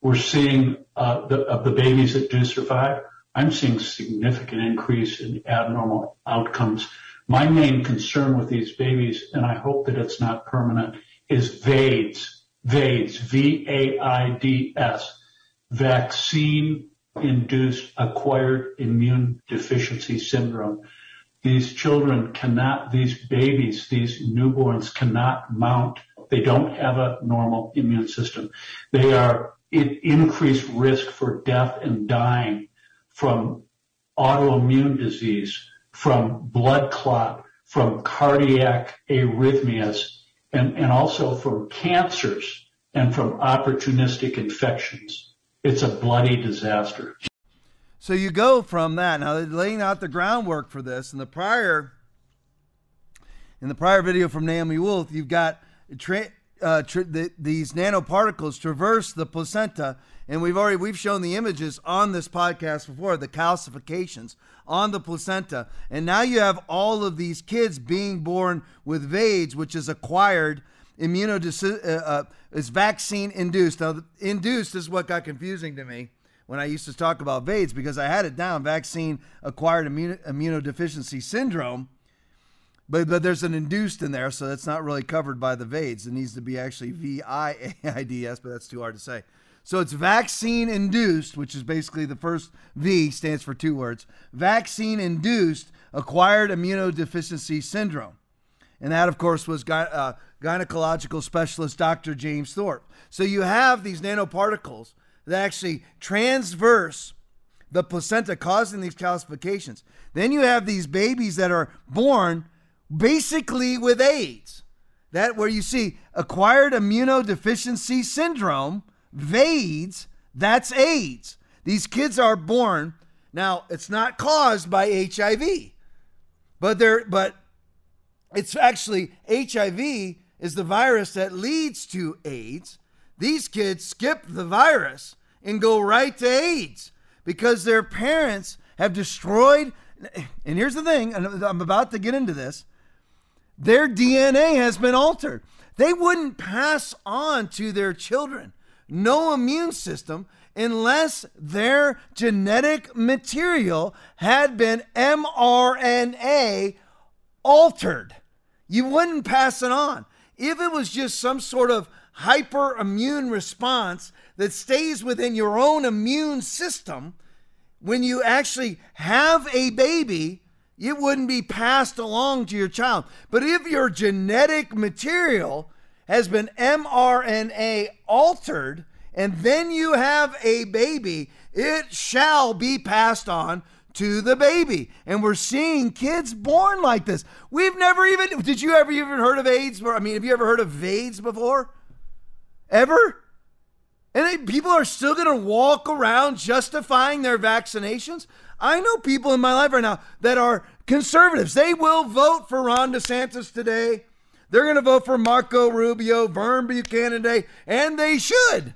We're seeing uh, the, of the babies that do survive. I'm seeing significant increase in abnormal outcomes. My main concern with these babies, and I hope that it's not permanent, is VAIDS. VAIDS, V-A-I-D-S, vaccine induced acquired immune deficiency syndrome. These children cannot, these babies, these newborns cannot mount. They don't have a normal immune system. They are at increased risk for death and dying from autoimmune disease, from blood clot, from cardiac arrhythmias, and, and also from cancers and from opportunistic infections. It's a bloody disaster. So you go from that. Now they're laying out the groundwork for this. In the prior, in the prior video from Naomi Wolf, you've got tra- uh, tra- the, these nanoparticles traverse the placenta, and we've already we've shown the images on this podcast before, the calcifications on the placenta, and now you have all of these kids being born with VAIDS, which is acquired immunodeficiency, uh, uh, is vaccine induced. Now, induced is what got confusing to me when I used to talk about VAIDS because I had it down vaccine acquired immun- immunodeficiency syndrome. But, but there's an induced in there, so that's not really covered by the VAIDS. It needs to be actually V I A I D S, but that's too hard to say. So it's vaccine induced, which is basically the first V stands for two words vaccine induced acquired immunodeficiency syndrome. And that, of course, was uh, gynecological specialist Dr. James Thorp. So you have these nanoparticles that actually transverse the placenta, causing these calcifications. Then you have these babies that are born basically with AIDS. That where you see acquired immunodeficiency syndrome, VAIDS, that's AIDS. These kids are born. Now, it's not caused by HIV, but they're but it's actually HIV is the virus that leads to AIDS. These kids skip the virus and go right to AIDS because their parents have destroyed. And here's the thing, I'm about to get into this their DNA has been altered. They wouldn't pass on to their children no immune system unless their genetic material had been mRNA altered. You wouldn't pass it on. If it was just some sort of hyperimmune response that stays within your own immune system, when you actually have a baby, it wouldn't be passed along to your child. But if your genetic material has been mRNA altered and then you have a baby, it shall be passed on to the baby. And we're seeing kids born like this. We've never even, did you ever even heard of AIDS? I mean, have you ever heard of AIDS before? Ever? And people are still going to walk around justifying their vaccinations. I know people in my life right now that are conservatives. They will vote for Ron DeSantis today. They're going to vote for Marco Rubio, Vern Buchanan today, and they should.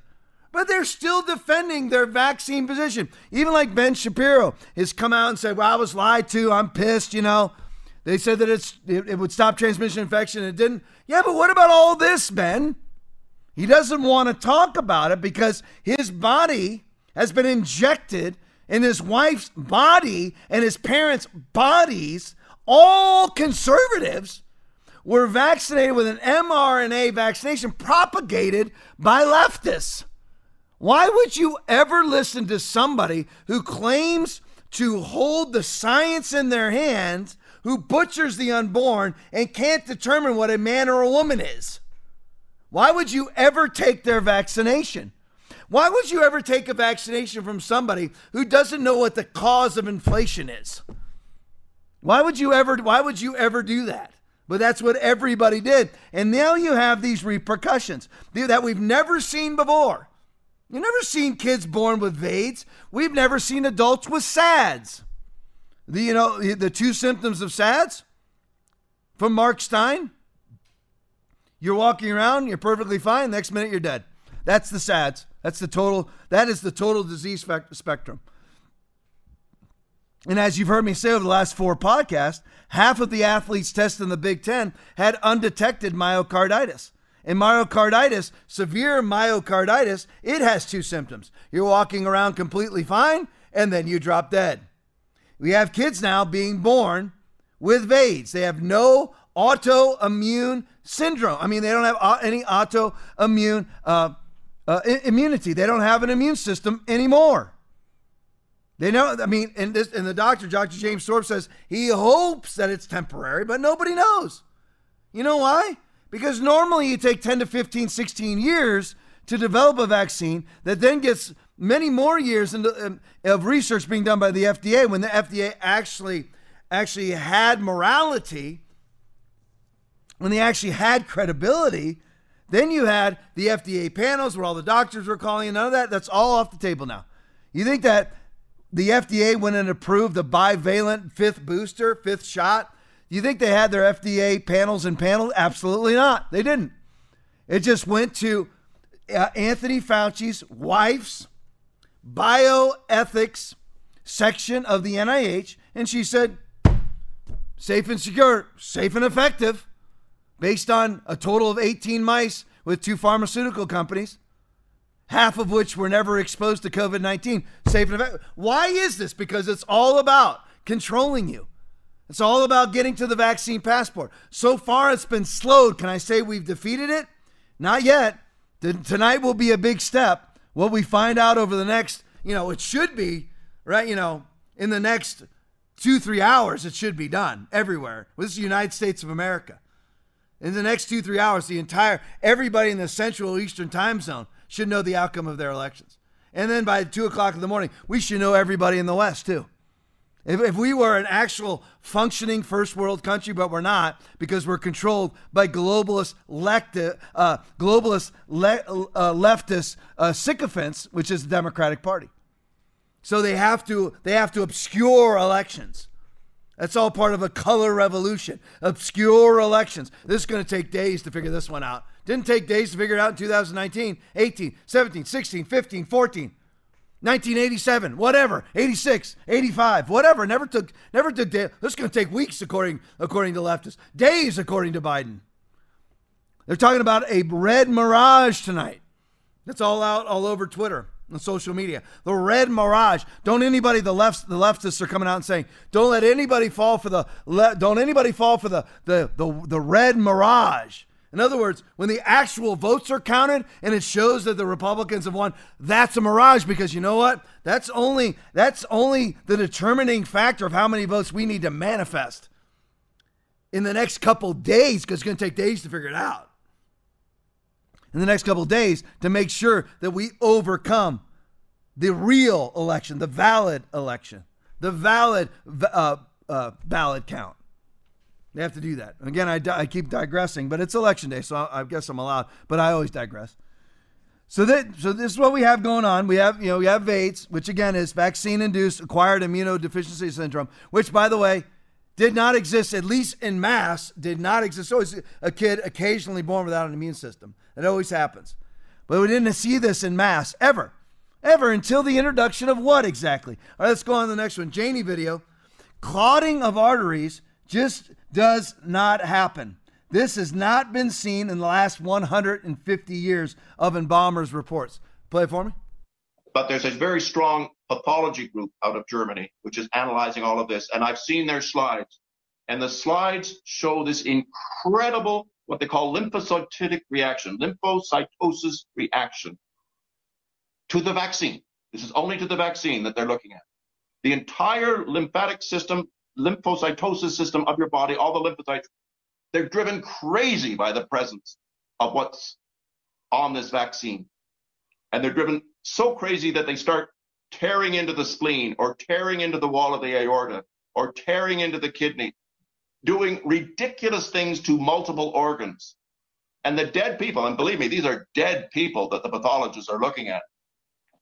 But they're still defending their vaccine position. Even like Ben Shapiro has come out and said, Well, I was lied to. I'm pissed, you know. They said that it's it, it would stop transmission infection. It didn't. Yeah, but what about all this, Ben? He doesn't want to talk about it because his body has been injected in his wife's body and his parents' bodies, all conservatives, were vaccinated with an mRNA vaccination propagated by leftists. Why would you ever listen to somebody who claims to hold the science in their hands, who butchers the unborn and can't determine what a man or a woman is? Why would you ever take their vaccination? Why would you ever take a vaccination from somebody who doesn't know what the cause of inflation is? Why would you ever why would you ever do that? But that's what everybody did. And now you have these repercussions that we've never seen before. You've never seen kids born with VAIDS. We've never seen adults with SADS. The, you know, the two symptoms of SADS from Mark Steyn you're walking around, you're perfectly fine. Next minute, you're dead. That's the SADS. That's the total. That is the total disease spectrum. And as you've heard me say over the last four podcasts, half of the athletes tested in the Big Ten had undetected myocarditis. And myocarditis, severe myocarditis, it has two symptoms. You're walking around completely fine, and then you drop dead. We have kids now being born with VAIDS. They have no autoimmune syndrome. I mean, they don't have any autoimmune uh, uh, immunity. They don't have an immune system anymore. They know. I mean, and this and the doctor, Dr. James Thorp, says he hopes that it's temporary, but nobody knows. You know why? Because normally you take 10 to 15, 16 years to develop a vaccine that then gets many more years um, of research being done by the FDA when the FDA actually actually had morality when they actually had credibility, then you had the FDA panels where all the doctors were calling, none of that. That's all off the table now. You think that the FDA went and approved the bivalent fifth booster, fifth shot? Do you think they had their FDA panels and panels? Absolutely not. They didn't. It just went to uh, Anthony Fauci's wife's bioethics section of the NIH, and she said, safe and secure, safe and effective based on a total of 18 mice with two pharmaceutical companies, half of which were never exposed to COVID 19. Safe and effective. Why is this? Because it's all about controlling you. It's all about getting to the vaccine passport. So far, it's been slowed. Can I say we've defeated it? Not yet. Tonight will be a big step. What we find out over the next, you know, it should be, right? You know, in the next two, three hours, it should be done everywhere. This is the United States of America. In the next two, three hours, the entire, everybody in the central eastern time zone should know the outcome of their elections. And then by two o'clock in the morning, we should know everybody in the West too. If, if we were an actual functioning first world country, but we're not because we're controlled by globalist, lecti, uh, globalist le, uh, leftist uh, sycophants, which is the Democratic Party. So they have to they have to obscure elections. That's all part of a color revolution. Obscure elections. This is going to take days to figure this one out. Didn't take days to figure it out in 2019, 18, 17, 16, 15, 14, 1987, whatever, 86, 85, whatever. Never took never took days. This is going to take weeks according according to leftists. Days according to Biden. They're talking about a red mirage tonight. That's all out all over Twitter and social media. The red mirage. Don't anybody the left the leftists are coming out and saying, don't let anybody fall for the le- don't anybody fall for the the the, the red mirage. In other words, when the actual votes are counted and it shows that the Republicans have won, that's a mirage because you know what? That's only that's only the determining factor of how many votes we need to manifest in the next couple days because it's going to take days to figure it out. in the next couple days to make sure that we overcome the real election, the valid election, the valid uh, uh, ballot count. They have to do that. Again, I, I keep digressing, but it's election day, so I, I guess I'm allowed. But I always digress. So that so this is what we have going on. We have you know we have VAIDS, which again is vaccine-induced acquired immunodeficiency syndrome, which by the way did not exist at least in mass. Did not exist. It's a kid occasionally born without an immune system. It always happens, but we didn't see this in mass ever, ever until the introduction of what exactly? All right, let's go on to the next one. Janie video, clotting of arteries just does not happen. This has not been seen in the last 150 years of embalmers' reports. Play for me. But there's a very strong pathology group out of Germany which is analyzing all of this, and I've seen their slides. And the slides show this incredible, what they call lymphocytic reaction, lymphocytosis reaction to the vaccine. This is only to the vaccine that they're looking at. The entire lymphatic system, lymphocytosis system of your body, all the lymphocytes they're driven crazy by the presence of what's on this vaccine. And they're driven so crazy that they start tearing into the spleen or tearing into the wall of the aorta or tearing into the kidney, doing ridiculous things to multiple organs. And the dead people, and believe me, these are dead people that the pathologists are looking at.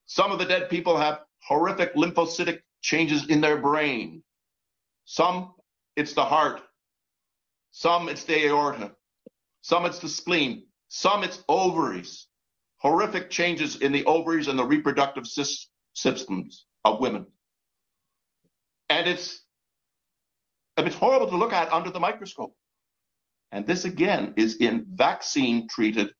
Some of the dead people have horrific lymphocytic changes in their brain. Some, it's the heart. Some it's the aorta. Some it's the spleen. Some it's ovaries. Horrific changes in the ovaries and the reproductive systems of women. And it's, it's horrible to look at under the microscope. And this again is in vaccine treated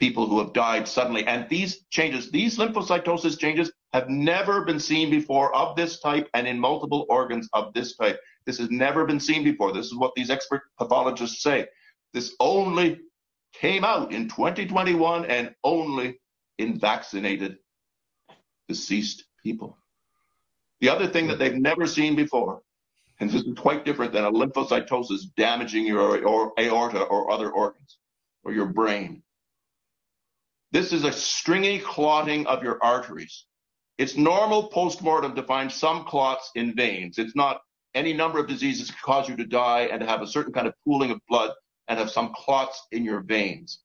people who have died suddenly. And these changes, these lymphocytosis changes have never been seen before of this type and in multiple organs of this type. This has never been seen before. This is what these expert pathologists say. This only came out in 2021 and only in vaccinated deceased people. The other thing that they've never seen before, and this is quite different than a lymphocytosis damaging your aorta or other organs or your brain. This is a stringy clotting of your arteries. It's normal post-mortem to find some clots in veins. It's not any number of diseases can cause you to die and to have a certain kind of pooling of blood and have some clots in your veins.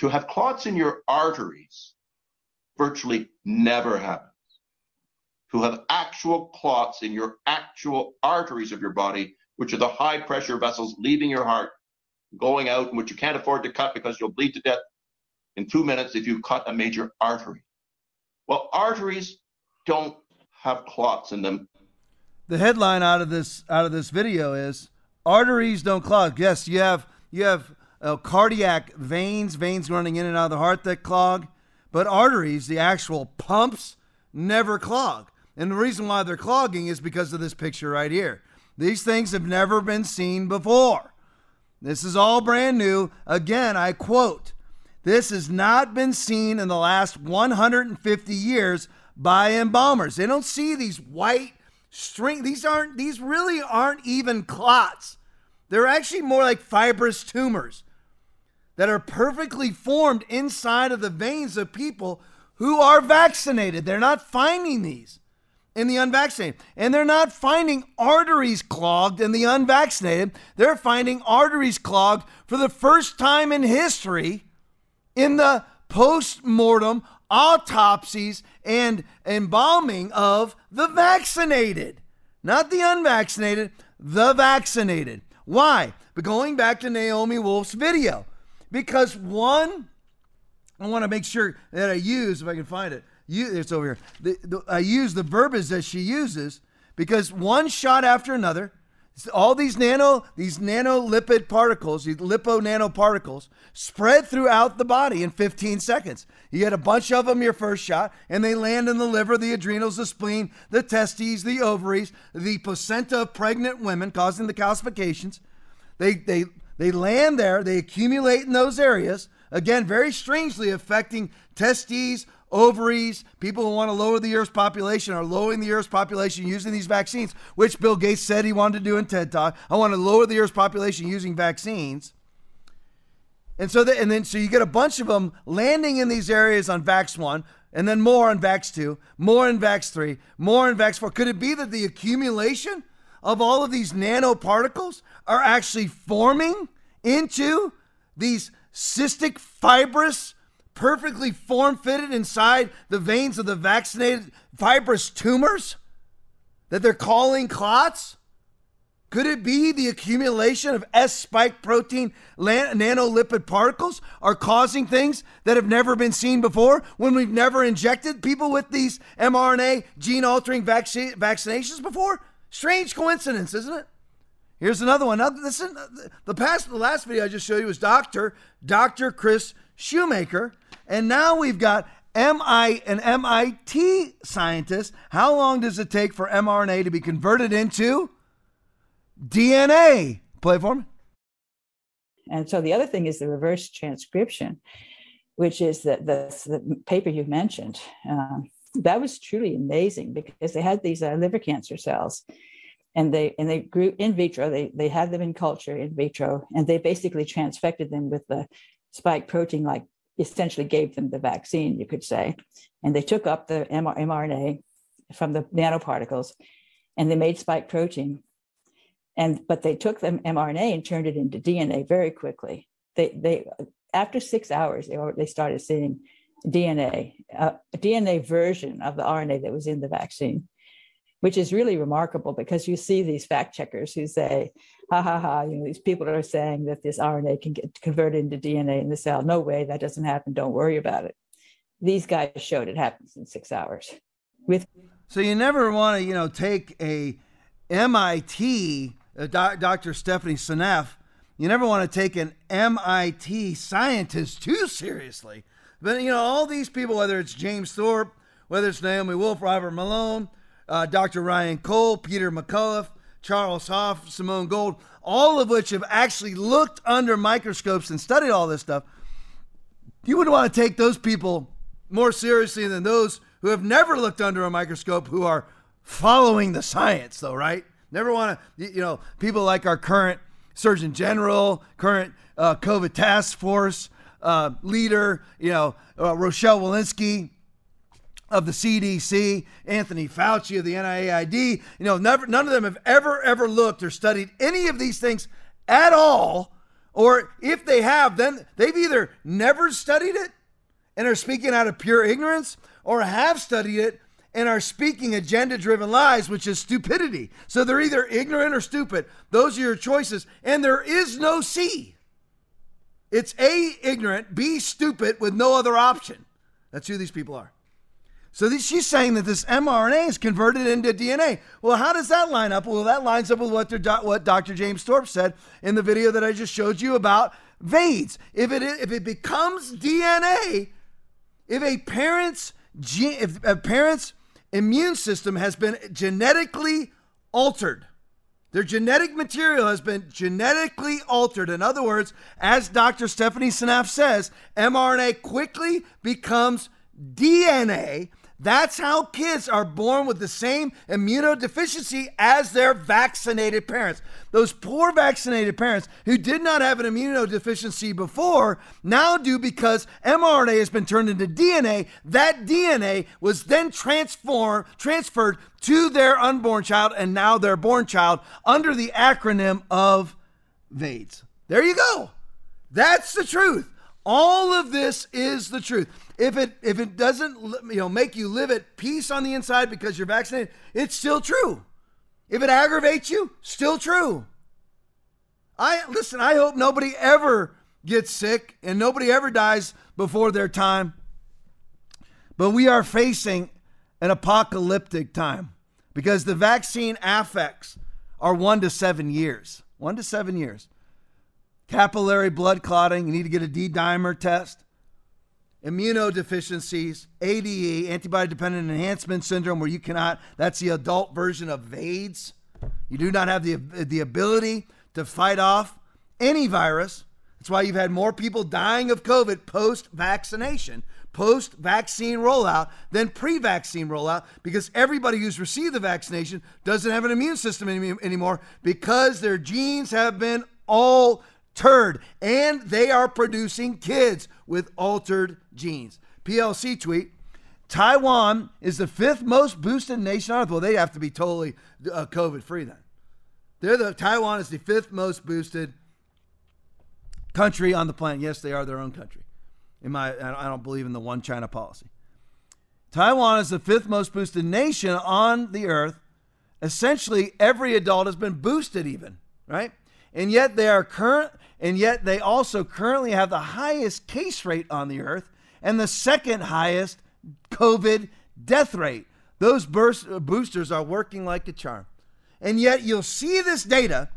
To have clots in your arteries virtually never happens. To have actual clots in your actual arteries of your body, which are the high pressure vessels leaving your heart, going out, and which you can't afford to cut because you'll bleed to death in two minutes if you cut a major artery. Well, arteries don't have clots in them the headline out of this out of this video is arteries don't clog. Yes, you have you have uh, cardiac veins, veins running in and out of the heart that clog, but arteries, the actual pumps, never clog. And the reason why they're clogging is because of this picture right here. These things have never been seen before. This is all brand new. Again, I quote, this has not been seen in the last 150 years by embalmers. They don't see these white string. These aren't, these really aren't even clots. They're actually more like fibrous tumors that are perfectly formed inside of the veins of people who are vaccinated. They're not finding these in the unvaccinated. And they're not finding arteries clogged in the unvaccinated. They're finding arteries clogged for the first time in history in the post mortem autopsies and embalming of the vaccinated, not the unvaccinated, the vaccinated. Why? But going back to Naomi Wolf's video, because one, I want to make sure that I use, if I can find it, you, it's over here. The, the, I use the verbiage that she uses because one shot after another, all these nano these nanolipid particles, these lipo nanoparticles, spread throughout the body in 15 seconds. You get a bunch of them your first shot, and they land in the liver, the adrenals, the spleen, the testes, the ovaries, the placenta of pregnant women, causing the calcifications. They they they land there, they accumulate in those areas. Again, very strangely affecting testes, ovaries, people who want to lower the Earth's population are lowering the Earth's population using these vaccines, which Bill Gates said he wanted to do in TED Talk. I want to lower the Earth's population using vaccines. And so, and then so you get a bunch of them landing in these areas on Vax one, and then more on Vax two, more on Vax three, more on Vax four. Could it be that the accumulation of all of these nanoparticles are actually forming into these cystic fibrous, perfectly form fitted inside the veins of the vaccinated fibrous tumors that they're calling clots? Could it be the accumulation of S spike protein nanolipid particles are causing things that have never been seen before when we've never injected people with these mRNA gene altering vac- vaccinations before? Strange coincidence, isn't it? Here's another one. Now, listen, the past, the last video I just showed you was Doctor Dr. Chris Shoemaker, and now we've got MI an MIT scientists. How long does it take for mRNA to be converted into DNA. Play for me. And so the other thing is the reverse transcription, which is the, the, the paper you mentioned. Um, that was truly amazing because they had these uh, liver cancer cells and they and they grew in vitro they they had them in culture in vitro and they basically transfected them with the spike protein like essentially gave them the vaccine you could say. And they took up the mRNA from the nanoparticles and they made spike protein. And but they took the mRNA and turned it into DNA very quickly. They they after six hours they they started seeing DNA uh, a DNA version of the RNA that was in the vaccine, which is really remarkable because you see these fact checkers who say, "Ha ha ha!" You know these people are saying that this RNA can get converted into DNA in the cell. No way, that doesn't happen. Don't worry about it. These guys showed it happens in six hours. With so you never want to you know take a MIT uh, Dr. Stephanie Seneff, you never want to take an MIT scientist too seriously. But, you know, all these people, whether it's James Thorp, whether it's Naomi Wolf, Robert Malone, uh, Dr. Ryan Cole, Peter McCullough, Charles Hoffe, Simone Gold, all of which have actually looked under microscopes and studied all this stuff. You would want to take those people more seriously than those who have never looked under a microscope who are following the science, though, right? Never want to, you know, people like our current Surgeon General, current uh, COVID task force uh, leader, you know, uh, Rochelle Walensky of the CDC, Anthony Fauci of the NIAID. You know, never, none of them have ever, ever looked or studied any of these things at all. Or if they have, then they've either never studied it and are speaking out of pure ignorance or have studied it and are speaking agenda driven lies, which is stupidity. So they're either ignorant or stupid. Those are your choices. And there is no C. It's A, ignorant, B, stupid with no other option. That's who these people are. So she's saying that this mRNA is converted into DNA. Well, how does that line up? Well, that lines up with what, what Dr. James Thorp said in the video that I just showed you about VAIDS. If it, if it becomes DNA, if a parent's if a parent's immune system has been genetically altered. Their genetic material has been genetically altered. In other words, as Dr. Stephanie Seneff says, mRNA quickly becomes DNA that's how kids are born with the same immunodeficiency as their vaccinated parents. Those poor vaccinated parents who did not have an immunodeficiency before now do because mRNA has been turned into DNA. That DNA was then transformed, transferred to their unborn child and now their born child under the acronym of VAIDS. There you go. That's the truth. All of this is the truth. If it if it doesn't you know make you live at peace on the inside because you're vaccinated, it's still true. If it aggravates you, still true. I listen, I hope nobody ever gets sick and nobody ever dies before their time. But we are facing an apocalyptic time because the vaccine affects are 1 to 7 years. 1 to 7 years. Capillary blood clotting, you need to get a D dimer test immunodeficiencies, ADE, antibody dependent enhancement syndrome, where you cannot, that's the adult version of AIDS. You do not have the, the ability to fight off any virus. That's why you've had more people dying of COVID post vaccination, post vaccine rollout than pre vaccine rollout because everybody who's received the vaccination doesn't have an immune system any- anymore because their genes have been all turd, and they are producing kids with altered genes. PLC tweet Taiwan is the fifth most boosted nation on earth. Well, they have to be totally uh, COVID free then. They're the Taiwan is the fifth most boosted country on the planet. Yes, they are their own country. In my, I don't believe in the one China policy. Taiwan is the fifth most boosted nation on the earth. Essentially, every adult has been boosted, even right, and yet they are current, and yet they also currently have the highest case rate on the earth and the second highest COVID death rate. Those burst, boosters are working like a charm. And yet you'll see this data,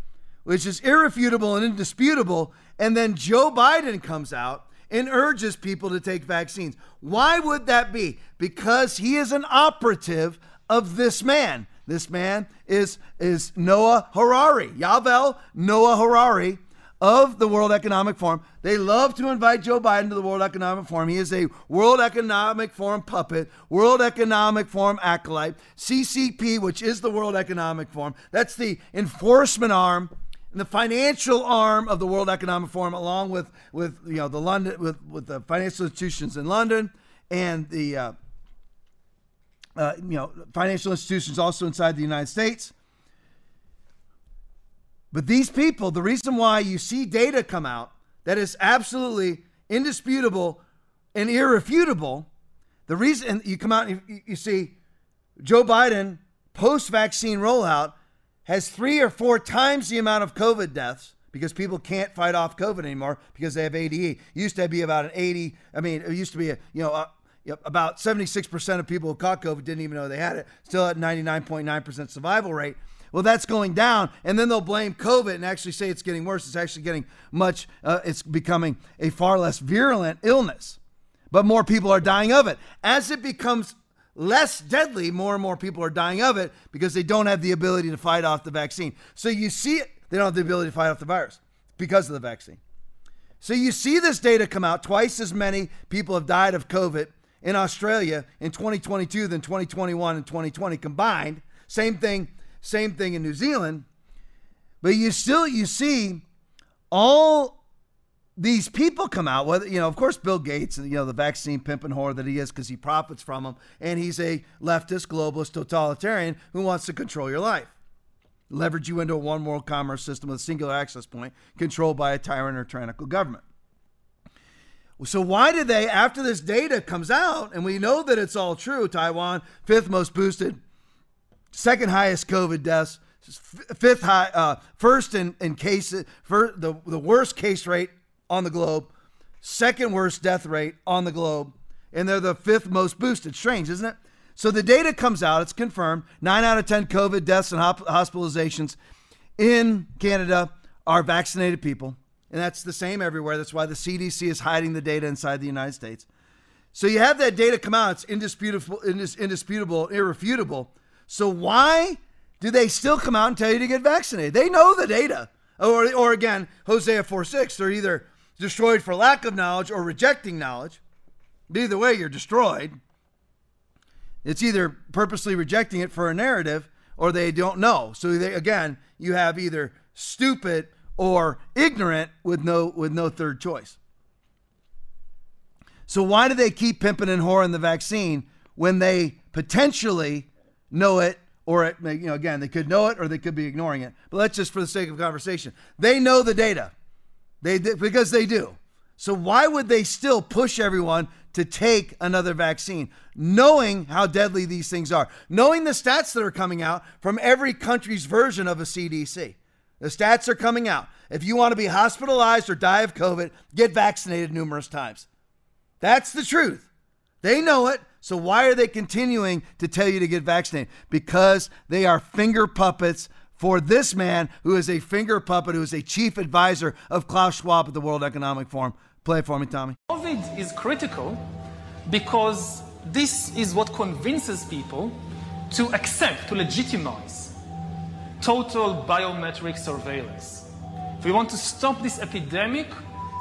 which is irrefutable and indisputable, and then Joe Biden comes out and urges people to take vaccines. Why would that be? Because he is an operative of this man. This man is, is Noah Harari, Yuval Noah Harari of the World Economic Forum. They love to invite Joe Biden to the World Economic Forum. He is a World Economic Forum puppet, World Economic Forum acolyte, CCP, which is the World Economic Forum. That's the enforcement arm and the financial arm of the World Economic Forum, along with with you know the London with with the financial institutions in London and the uh, uh, you know financial institutions also inside the United States. But these people, the reason why you see data come out that is absolutely indisputable and irrefutable, the reason you come out and you, you see Joe Biden post vaccine rollout has three or four times the amount of COVID deaths because people can't fight off COVID anymore because they have ADE. It used to be about an 80, I mean, it used to be, a, uh, you know, about 76% of people who caught COVID didn't even know they had it, still at 99.9% survival rate. Well, that's going down, and then they'll blame COVID and actually say it's getting worse. It's actually getting much, uh, it's becoming a far less virulent illness, but more people are dying of it. As it becomes less deadly, more and more people are dying of it because they don't have the ability to fight off the vaccine. So you see, it, they don't have the ability to fight off the virus because of the vaccine. So you see this data come out. Twice as many people have died of COVID in Australia in 2022 than 2021 and 2020 combined. Same thing same thing in New Zealand. But you still you see all these people come out. Whether you know, of course, Bill Gates, you know, the vaccine pimp and whore that he is, because he profits from them, and he's a leftist, globalist, totalitarian who wants to control your life, leverage you into a one world commerce system with a singular access point, controlled by a tyrant or tyrannical government. So why do they, after this data comes out, and we know that it's all true, Taiwan fifth most boosted second highest COVID deaths, fifth high, uh, first in, in cases, for the, the worst case rate on the globe, second worst death rate on the globe, and they're the fifth most boosted. Strange, isn't it? So the data comes out, it's confirmed. Nine out of 10 COVID deaths and hospitalizations in Canada are vaccinated people. And that's the same everywhere. That's why the CDC is hiding the data inside the United States. So you have that data come out. It's indisputable, indisputable, irrefutable. So why do they still come out and tell you to get vaccinated? They know the data. Or, or again, Hosea 4 6, they're either destroyed for lack of knowledge or rejecting knowledge. Either way, you're destroyed. It's either purposely rejecting it for a narrative or they don't know. So they, again, you have either stupid or ignorant with no with no third choice. So why do they keep pimping and whoring the vaccine when they potentially know it, or it, may, you know, again, they could know it or they could be ignoring it. But let's just, for the sake of conversation, they know the data, they because they do. So why would they still push everyone to take another vaccine, knowing how deadly these things are, knowing the stats that are coming out from every country's version of a CDC? The stats are coming out. If you want to be hospitalized or die of COVID, get vaccinated numerous times. That's the truth. They know it. So why are they continuing to tell you to get vaccinated? Because they are finger puppets for this man who is a finger puppet, who is a chief advisor of Klaus Schwab at the World Economic Forum. Play it for me, Tommy. COVID is critical because this is what convinces people to accept, to legitimize total biometric surveillance. If we want to stop this epidemic,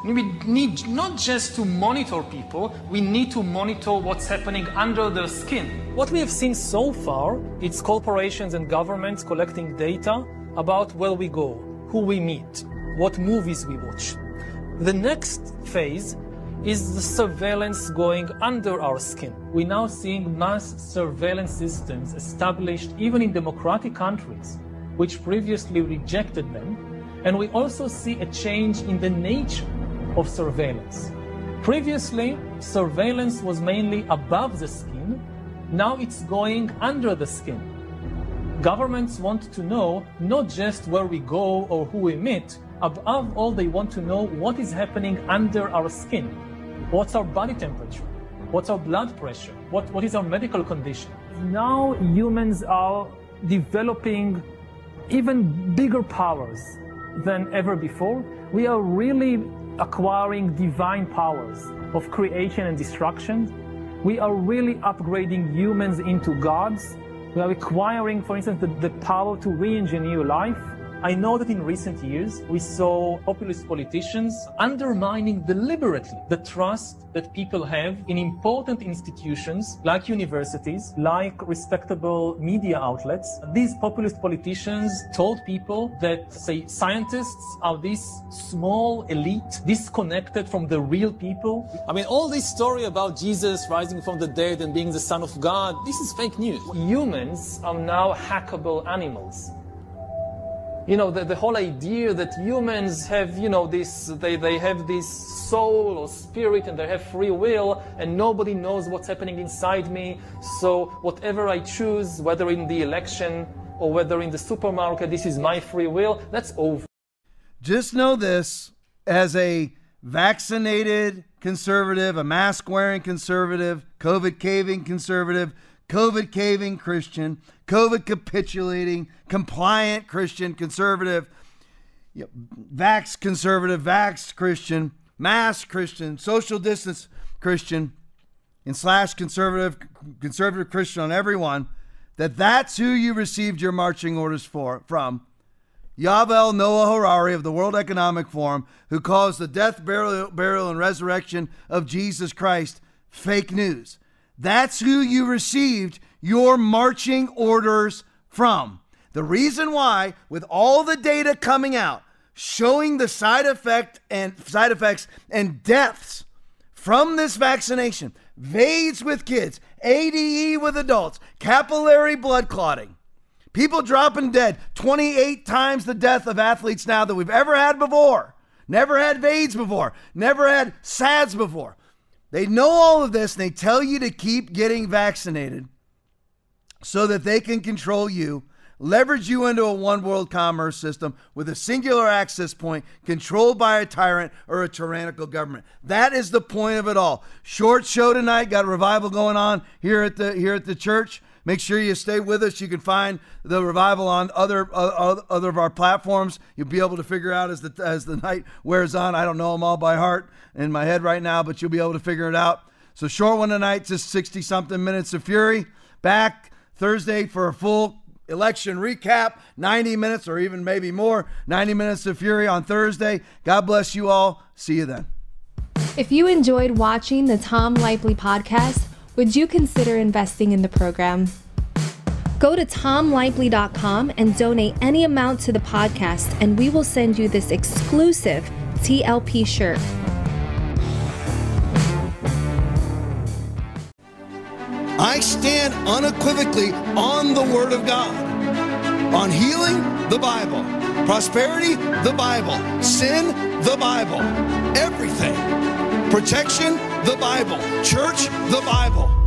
we need not just to monitor people, we need to monitor what's happening under their skin. What we have seen so far, it's corporations and governments collecting data about where we go, who we meet, what movies we watch. The next phase is the surveillance going under our skin. We're now seeing mass surveillance systems established even in democratic countries, which previously rejected them. And we also see a change in the nature of surveillance. Previously, surveillance was mainly above the skin. Now it's going under the skin. Governments want to know not just where we go or who we meet, above all, they want to know what is happening under our skin. What's our body temperature? What's our blood pressure? What, what is our medical condition? Now humans are developing even bigger powers than ever before. We are really acquiring divine powers of creation and destruction. We are really upgrading humans into gods. We are acquiring, for instance, the, the power to re-engineer life. I know that in recent years we saw populist politicians undermining deliberately the trust that people have in important institutions like universities, like respectable media outlets. These populist politicians told people that, say, scientists are this small elite disconnected from the real people. I mean, all this story about Jesus rising from the dead and being the Son of God, this is fake news. Humans are now hackable animals you know, the, the whole idea that humans have, you know, this, they, they have this soul or spirit and they have free will and nobody knows what's happening inside me. So whatever I choose, whether in the election or whether in the supermarket, this is my free will, that's over. Just know this as a vaccinated conservative, a mask wearing conservative, COVID caving conservative, COVID caving Christian, COVID capitulating, compliant Christian, conservative, vax conservative, vax Christian, mass Christian, social distance Christian, and slash conservative, conservative Christian on everyone, that that's who you received your marching orders for from. Yuval Noah Harari of the World Economic Forum, who calls the death, burial, burial, and resurrection of Jesus Christ fake news. That's who you received your marching orders from. The reason why, with all the data coming out showing the side effect and side effects and deaths from this vaccination, VAIDS with kids, ADE with adults, capillary blood clotting, people dropping dead, 28 times the death of athletes now that we've ever had before. Never had VAIDS before, never had SADS before. They know all of this and they tell you to keep getting vaccinated so that they can control you, leverage you into a one world commerce system with a singular access point controlled by a tyrant or a tyrannical government. That is the point of it all. Short show tonight, got a revival going on here at the here at the church. Make sure you stay with us. You can find the revival on other uh, other of our platforms. You'll be able to figure out as the as the night wears on. I don't know them all by heart in my head right now, but you'll be able to figure it out. So short one tonight, just 60 something minutes of fury. Back Thursday for a full election recap, 90 minutes or even maybe more, 90 minutes of fury on Thursday. God bless you all. See you then. If you enjoyed watching the Tom Laipply podcast, would you consider investing in the program? Go to tomlaipply.com and donate any amount to the podcast, and we will send you this exclusive TLP shirt. I stand unequivocally on the Word of God. On healing, the Bible. Prosperity, the Bible. Sin, the Bible. Everything. Protection, the Bible. Church, the Bible.